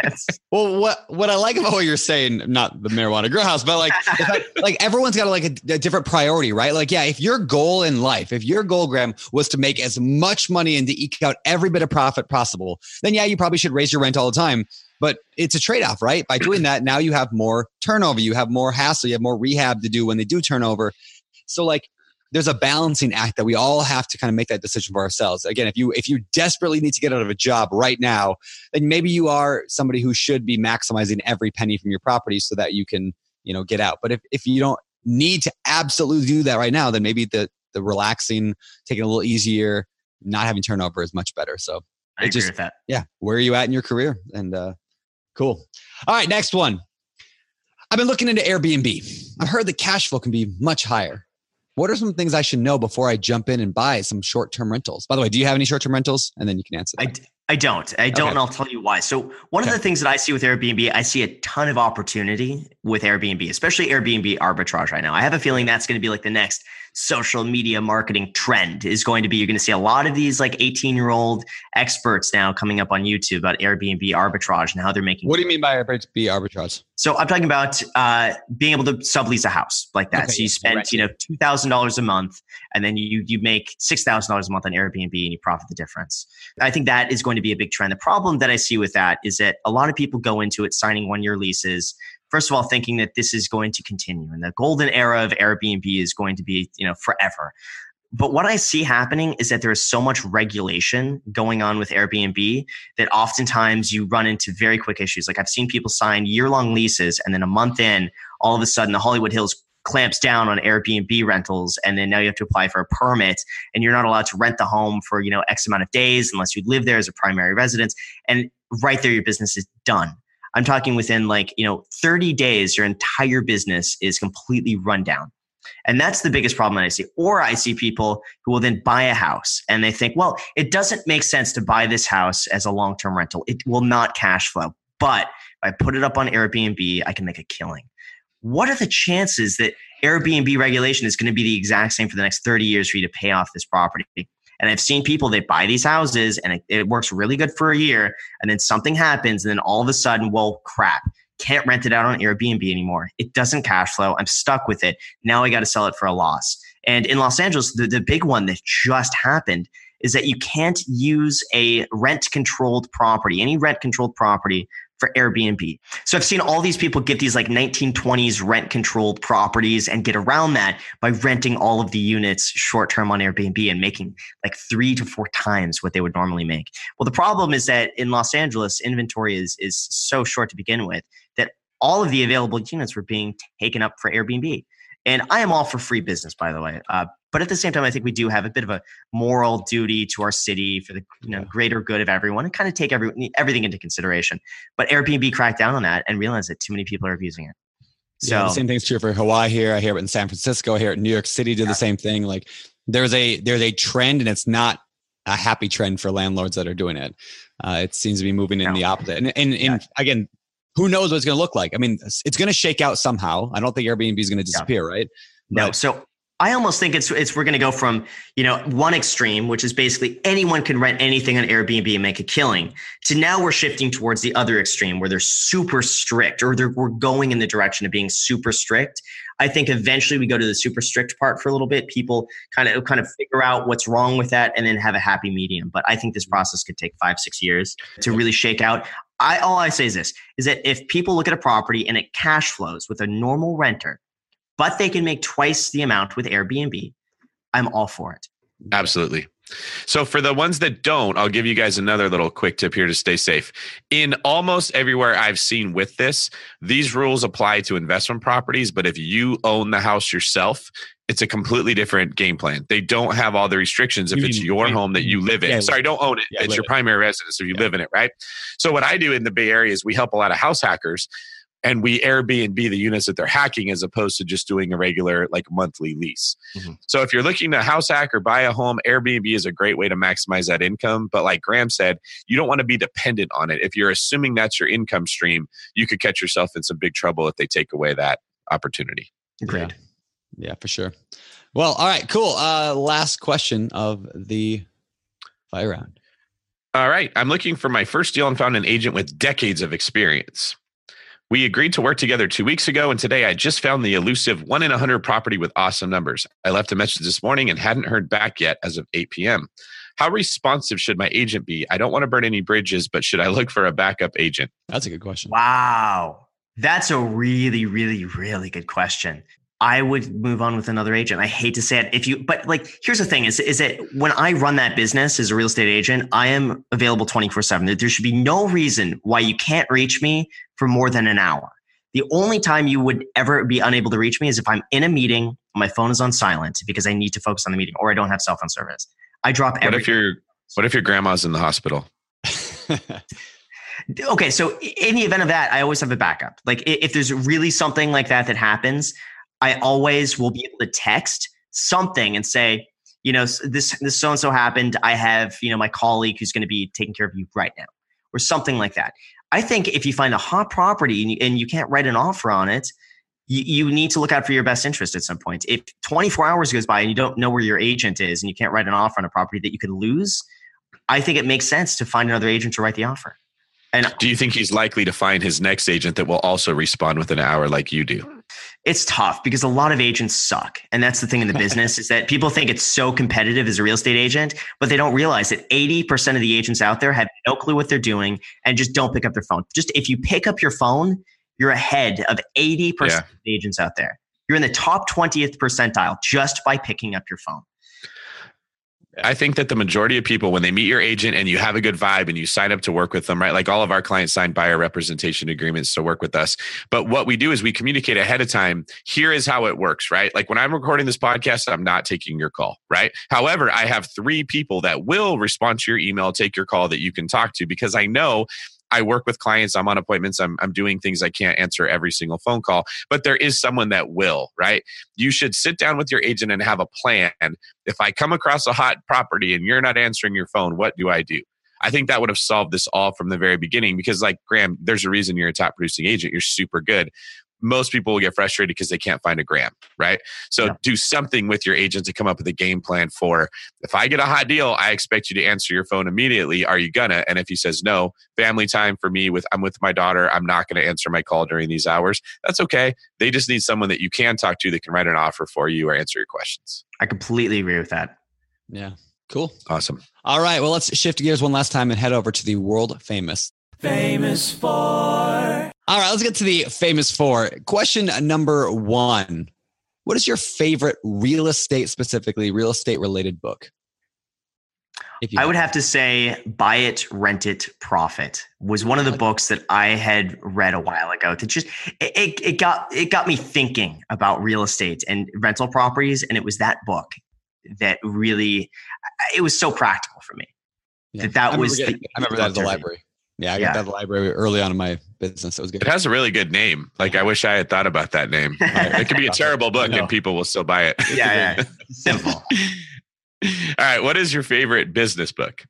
Yes. Well, what what I like about what you're saying, not the marijuana grow house, but like the fact- like everyone's got like a, a different priority, right? Like, yeah, if your goal in life, if your goal, Graham, was to make as much money and to eke out every bit of profit possible, then yeah, you probably should raise your rent all the time. But it's a trade off, right? By doing that, now you have more turnover, you have more hassle, you have more rehab to do when they do turnover. So like there's a balancing act that we all have to kind of make that decision for ourselves. Again, if you if you desperately need to get out of a job right now, then maybe you are somebody who should be maximizing every penny from your property so that you can, you know, get out. But if, if you don't need to absolutely do that right now, then maybe the the relaxing, taking it a little easier, not having turnover is much better. So I agree just- with that. yeah, where are you at in your career? And uh cool. All right, next one. I've been looking into Airbnb. I've heard the cash flow can be much higher. What are some things I should know before I jump in and buy some short-term rentals? By the way, do you have any short-term rentals? And then you can answer that. d- I don't. I don't, Okay. and I'll tell you why. So, one Okay. of the things that I see with Airbnb, I see a ton of opportunity with Airbnb, especially Airbnb arbitrage right now. I have a feeling that's going to be like the next social media marketing trend is going to be you're going to see a lot of these like 18 year old experts now coming up on YouTube about Airbnb arbitrage and how they're making What do you mean by Airbnb arbitrage? So I'm talking about uh, being able to sublease a house like that. Okay, so you spend, right. you know, two thousand dollars a month, and then you you make six thousand dollars a month on Airbnb, and you profit the difference. I think that is going to be a big trend. The problem that I see with that is that a lot of people go into it signing one year leases. First of all, thinking that this is going to continue, and the golden era of Airbnb is going to be, you know, forever. But what I see happening is that there is so much regulation going on with Airbnb that oftentimes you run into very quick issues. Like I've seen people sign year long leases and then a month in, all of a sudden the Hollywood Hills clamps down on Airbnb rentals and then now you have to apply for a permit and you're not allowed to rent the home for, you know, X amount of days unless you live there as a primary residence. And right there your business is done. I'm talking within like, you know, 30 days, your entire business is completely run down. And that's the biggest problem that I see. Or I see people who will then buy a house and they think, well, it doesn't make sense to buy this house as a long term rental. It will not cash flow. But if I put it up on Airbnb, I can make a killing. What are the chances that Airbnb regulation is going to be the exact same for the next 30 years for you to pay off this property? And I've seen people that buy these houses and it, it works really good for a year. And then something happens. And then all of a sudden, well, crap. Can't rent it out on Airbnb anymore. It doesn't cash flow. I'm stuck with it. Now I got to sell it for a loss. And in Los Angeles, the, the big one that just happened is that you can't use a rent controlled property, any rent controlled property for Airbnb. So I've seen all these people get these like 1920s rent controlled properties and get around that by renting all of the units short term on Airbnb and making like three to four times what they would normally make. Well, the problem is that in Los Angeles, inventory is is so short to begin with that all of the available units were being taken up for Airbnb. And I am all for free business, by the way. Uh, but at the same time, I think we do have a bit of a moral duty to our city for the you know, greater good of everyone and kind of take every, everything into consideration. But Airbnb cracked down on that and realized that too many people are abusing it. So yeah, the same thing's true for Hawaii here. I hear it in San Francisco. I hear it in New York City Do yeah. the same thing. Like there's a there's a trend and it's not a happy trend for landlords that are doing it. Uh, it seems to be moving in no. the opposite. And, and, and yeah. again, who knows what it's going to look like? I mean, it's going to shake out somehow. I don't think Airbnb is going to disappear, right? No. So I almost think it's it's we're going to go from you know one extreme, which is basically anyone can rent anything on Airbnb and make a killing, to now we're shifting towards the other extreme where they're super strict, or they're, we're going in the direction of being super strict. I think eventually we go to the super strict part for a little bit. People kind of kind of figure out what's wrong with that, and then have a happy medium. But I think this mm-hmm. process could take five six years to really shake out. I all I say is this: is that if people look at a property and it cash flows with a normal renter but they can make twice the amount with Airbnb. I'm all for it. Absolutely. So, for the ones that don't, I'll give you guys another little quick tip here to stay safe. In almost everywhere I've seen with this, these rules apply to investment properties. But if you own the house yourself, it's a completely different game plan. They don't have all the restrictions if you it's mean, your home that you live in. Yeah, Sorry, don't own it. Yeah, it's your primary residence if you yeah. live in it, right? So, what I do in the Bay Area is we help a lot of house hackers and we Airbnb the units that they're hacking as opposed to just doing a regular like monthly lease. Mm-hmm. So if you're looking to house hack or buy a home, Airbnb is a great way to maximize that income. But like Graham said, you don't want to be dependent on it. If you're assuming that's your income stream, you could catch yourself in some big trouble if they take away that opportunity. Great. Yeah, yeah for sure. Well, all right, cool. Uh, last question of the fire round. All right. I'm looking for my first deal and found an agent with decades of experience. We agreed to work together two weeks ago, and today I just found the elusive one in a 100 property with awesome numbers. I left a message this morning and hadn't heard back yet as of 8 p.m. How responsive should my agent be? I don't want to burn any bridges, but should I look for a backup agent? That's a good question. Wow. That's a really, really, really good question. I would move on with another agent. I hate to say it if you, but like, here's the thing is, is that when I run that business as a real estate agent, I am available 24 seven. There should be no reason why you can't reach me for more than an hour. The only time you would ever be unable to reach me is if I'm in a meeting, my phone is on silent because I need to focus on the meeting or I don't have cell phone service. I drop What if your, what if your grandma's in the hospital? okay. So in the event of that, I always have a backup. Like if there's really something like that that happens, I always will be able to text something and say, you know, this this so and so happened. I have you know my colleague who's going to be taking care of you right now, or something like that. I think if you find a hot property and you, and you can't write an offer on it, you, you need to look out for your best interest at some point. If 24 hours goes by and you don't know where your agent is and you can't write an offer on a property that you could lose, I think it makes sense to find another agent to write the offer. And do you think he's likely to find his next agent that will also respond within an hour like you do? It's tough because a lot of agents suck. And that's the thing in the business is that people think it's so competitive as a real estate agent, but they don't realize that 80% of the agents out there have no clue what they're doing and just don't pick up their phone. Just if you pick up your phone, you're ahead of 80% yeah. of the agents out there. You're in the top 20th percentile just by picking up your phone. I think that the majority of people, when they meet your agent and you have a good vibe and you sign up to work with them, right? Like all of our clients sign buyer representation agreements to work with us. But what we do is we communicate ahead of time. Here is how it works, right? Like when I'm recording this podcast, I'm not taking your call, right? However, I have three people that will respond to your email, take your call that you can talk to because I know I work with clients, I'm on appointments, I'm, I'm doing things I can't answer every single phone call, but there is someone that will, right? You should sit down with your agent and have a plan. If I come across a hot property and you're not answering your phone, what do I do? I think that would have solved this all from the very beginning because, like Graham, there's a reason you're a top producing agent. You're super good. Most people will get frustrated because they can't find a Graham, right? So Yeah. do something with your agent to come up with a game plan for if I get a hot deal, I expect you to answer your phone immediately. Are you gonna? And if he says no, family time for me with I'm with my daughter, I'm not gonna answer my call during these hours. That's okay. They just need someone that you can talk to that can write an offer for you or answer your questions. I completely agree with that. Yeah. Cool. Awesome. All right. Well, let's shift gears one last time and head over to the world famous. Famous for. All right. Let's get to the famous four. Question number one What is your favorite real estate, specifically real estate related book? I would have to say Buy It, Rent It, Profit was one of the books that I had read a while ago to just it, it, got it got me thinking about real estate and rental properties and it was that book that really it was so practical for me. Yeah. that that I was the- I remember that at the- library. Yeah, I Yeah. got that the library early on in my business. It was good. It has a really good name. Like I wish I had thought about that name. It could be a terrible book and people will still buy it. Yeah, yeah. Simple. All right. What is your favorite business book?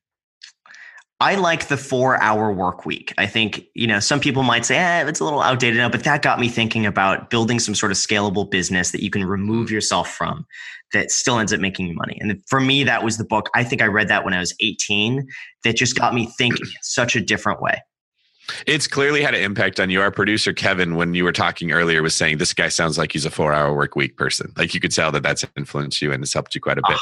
I like the four hour work week. I think, you know, some people might say, eh, it's a little outdated now, but that got me thinking about building some sort of scalable business that you can remove yourself from that still ends up making you money. And for me, that was the book. I think I read that when I was 18 that just got me thinking such a different way. It's clearly had an impact on you. Our producer, Kevin, when you were talking earlier, was saying this guy sounds like he's a four hour work week person. Like you could tell that that's influenced you and it's helped you quite a bit.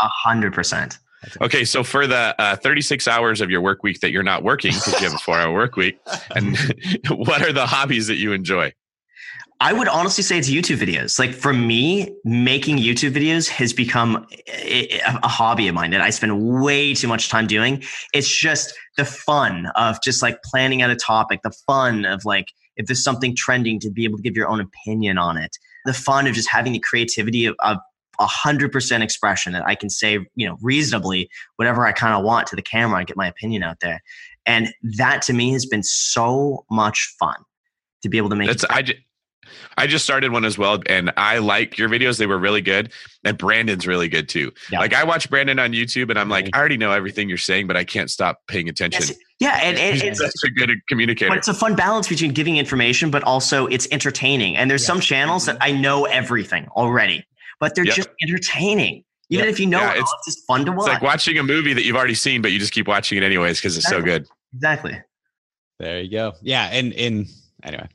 a hundred percent. Okay. So for the uh, 36 hours of your work week that you're not working because you have a four hour work week, and what are the hobbies that you enjoy? I would honestly say it's YouTube videos. Like for me, making YouTube videos has become a, a hobby of mine that I spend way too much time doing. It's just the fun of just like planning out a topic, the fun of like if there's something trending to be able to give your own opinion on it, the fun of just having the creativity of, of a hundred percent expression that I can say, you know, reasonably whatever I kind of want to the camera and get my opinion out there. And that to me has been so much fun to be able to make. That's I. Just, I just started one as well, and I like your videos. They were really good, and Brandon's really good too. Yeah. Like I watch Brandon on YouTube, and I'm like, mm-hmm. I already know everything you're saying, but I can't stop paying attention. Yes, yeah, and, and He's it's, such a good communicator. But it's a fun balance between giving information, but also it's entertaining. And there's some channels that mm-hmm. I know everything already, but they're Yep. just entertaining. Even Yep. if you know Yeah, it, all, it's- it's just fun to watch. It's watch. like watching a movie that you've already seen, but you just keep watching it anyways because it's so good. exactly. There you go. Yeah, and in anyway,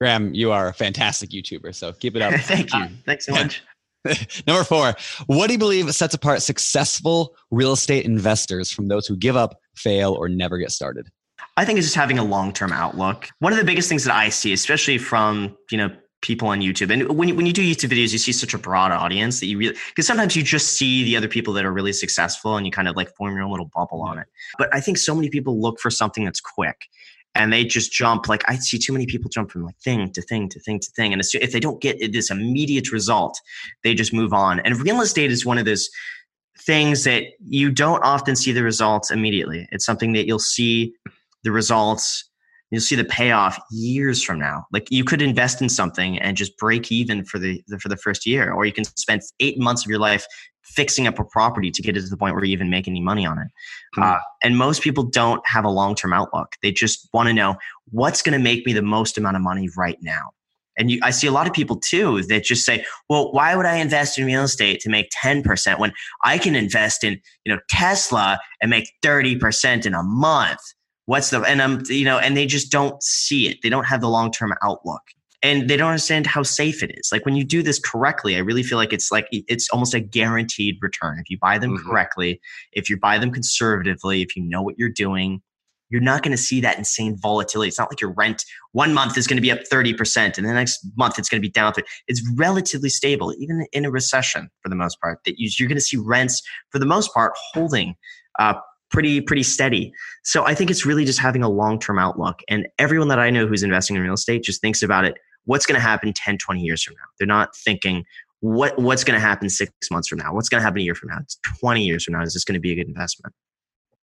Graham, you are a fantastic YouTuber, so keep it up. Thank you. Uh, Thanks so much. Number four, what do you believe sets apart successful real estate investors from those who give up, fail, or never get started? I think it's just having a long-term outlook. One of the biggest things that I see, especially from you know people on YouTube, and when you, when you do YouTube videos, you see such a broad audience that you really because sometimes you just see the other people that are really successful, and you kind of like form your own little bubble on it. But I think so many people look for something that's quick, and they just jump. Like I see too many people jump from like thing to thing to thing to thing, and if they don't get this immediate result, they just move on. And real estate is one of those things that you don't often see the results immediately. It's something that you'll see the results you'll see the payoff years from now like you could invest in something and just break even for the, the for the first year or you can spend eight months of your life fixing up a property to get it to the point where you even make any money on it Hmm. uh, and most people don't have a long-term outlook they just want to know what's going to make me the most amount of money right now and you, I see a lot of people too that just say, "Well, why would I invest in real estate to make ten percent when I can invest in, you know, Tesla and make thirty percent in a month?" What's the and i'm you know and they just don't see it. They don't have the long-term outlook. And they don't understand how safe it is. Like when you do this correctly i really feel like it's like it's almost a guaranteed return. If you buy them Mhm. correctly if you buy them conservatively if you know what you're doing you're not going to see that insane volatility. It's not like your rent one month is going to be up 30% and the next month it's going to be down 30 it's relatively stable even in a recession for the most part that you- you're going to see rents for the most part holding uh, pretty pretty steady so I think it's really just having a long term outlook. And everyone that I know who's investing in real estate just thinks about it what's going to happen 10, 20 years from now? They're not thinking, what, what's going to happen six months from now? What's going to happen a year from now? It's 20 years from now. Is this going to be a good investment?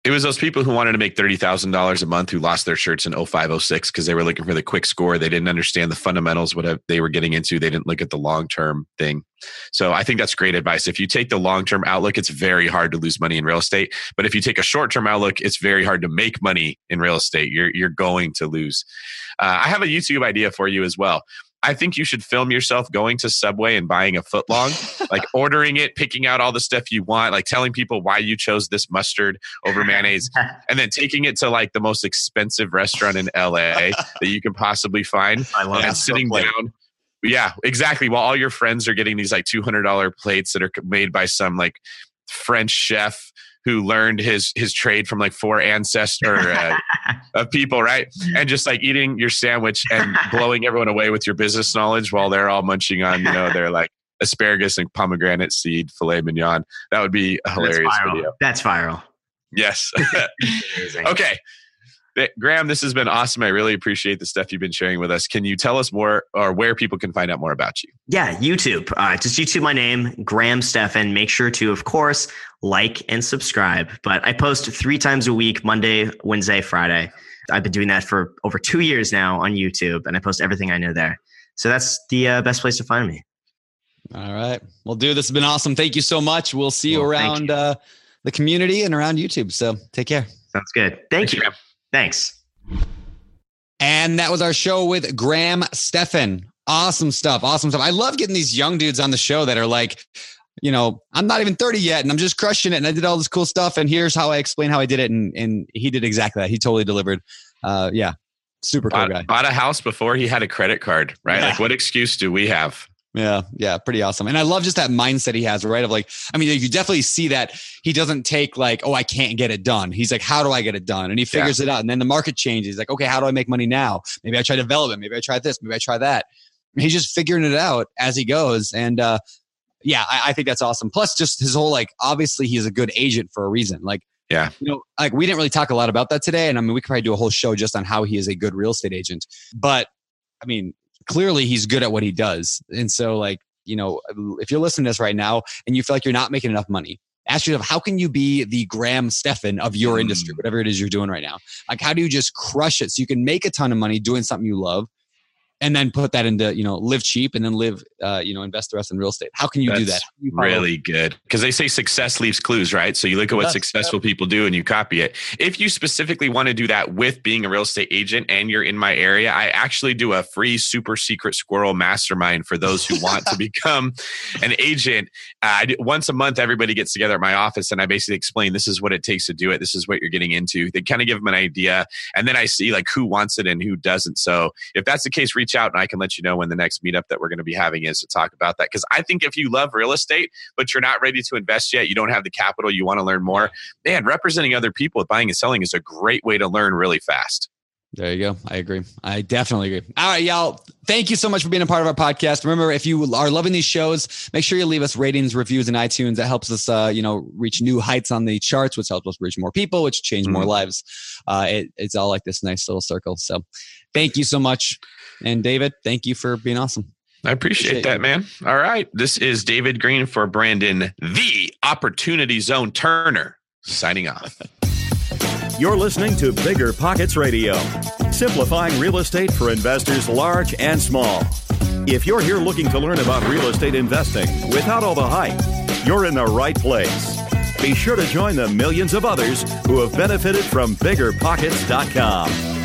It was those people who wanted to make $30,000 a month who lost their shirts in 0506 because they were looking for the quick score. They didn't understand the fundamentals, what they were getting into. They didn't look at the long term thing. So I think that's great advice. If you take the long term outlook, it's very hard to lose money in real estate. But if you take a short term outlook, it's very hard to make money in real estate. You're, you're going to lose. Uh, I have a YouTube idea for you as well. I think you should film yourself going to Subway and buying a footlong, like ordering it, picking out all the stuff you want, like telling people why you chose this mustard over mayonnaise, and then taking it to like the most expensive restaurant in LA that you can possibly find I love and sitting down. Yeah, exactly. While all your friends are getting these like two hundred dollar plates that are made by some like French chef who learned his his trade from like four ancestors uh, of people, right? And just like eating your sandwich and blowing everyone away with your business knowledge while they're all munching on you know their like asparagus and pomegranate seed filet mignon. That would be a hilarious viral. video. That's viral. Yes. Okay. Graham, this has been awesome. I really appreciate the stuff you've been sharing with us. Can you tell us more or where people can find out more about you? Yeah, YouTube. Uh, just YouTube my name, Graham Stephan. Make sure to, of course, like and subscribe. But I post three times a week Monday, Wednesday, Friday. I've been doing that for over two years now on YouTube, and I post everything I know there. So that's the uh, best place to find me. All right. Well, dude, this has been awesome. Thank you so much. We'll see you Well, around you. Uh, the community and around YouTube. So take care. Sounds good. Thank Thanks, you. Graham. Thanks. And that was our show with Graham Stephan. Awesome stuff. Awesome stuff. I love getting these young dudes on the show that are like, you know, I'm not even 30 yet and I'm just crushing it and I did all this cool stuff. And here's how I explain how I did it. And, and he did exactly that. He totally delivered. Uh, yeah. Super cool guy. Bought, bought a house before he had a credit card, right? Yeah. Like, what excuse do we have? Yeah, yeah, pretty awesome. And I love just that mindset he has, right? Of like, I mean, you definitely see that he doesn't take like, oh, I can't get it done. He's like, how do I get it done? And he figures it out. And then the market changes. Like, okay, how do I make money now? Maybe I try development. Maybe I try this. Maybe I try that. He's just figuring it out as he goes. And uh, yeah, I, I think that's awesome. Plus, just his whole like, obviously, he's a good agent for a reason. Like, Yeah. you know, like we didn't really talk a lot about that today. And I mean, we could probably do a whole show just on how he is a good real estate agent. But I mean, clearly he's good at what he does. And so, like, you know, if you're listening to this right now and you feel like you're not making enough money, ask yourself, how can you be the Graham Stephan of your hmm. industry, whatever it is you're doing right now? Like, how do you just crush it so you can make a ton of money doing something you love? And then put that into, you know, live cheap and then live, uh, you know, invest the rest in real estate. How can you do that? That's How can you Really good. Because they say success leaves clues, right? So you look at what Yes, successful people do and you copy it. If you specifically want to do that with being a real estate agent and you're in my area, I actually do a free super secret squirrel mastermind for those who want to become an agent. Uh, I do, once a month, everybody gets together at my office and I basically explain this is what it takes to do it. This is what you're getting into. They kind of give them an idea. And then I see like who wants it and who doesn't. So if that's the case, reach out and I can let you know when the next meetup that we're going to be having is to talk about that. Because I think if you love real estate, but you're not ready to invest yet, you don't have the capital, you want to learn more, man, representing other people with buying and selling is a great way to learn really fast. There you go. I agree. I definitely agree. All right, y'all. Thank you so much for being a part of our podcast. Remember, if you are loving these shows, make sure you leave us ratings, reviews in iTunes. That helps us, uh, you know, reach new heights on the charts, which helps us reach more people, which change more lives. Uh, it, it's all like this nice little circle. So, thank you so much. And David, thank you for being awesome. I appreciate, Appreciate that, you. man. All right. This is David Greene for Brandon, the Opportunity Zone Turner, signing off. You're listening to BiggerPockets Radio, simplifying real estate for investors large and small. If you're here looking to learn about real estate investing without all the hype, you're in the right place. Be sure to join the millions of others who have benefited from biggerpockets.com,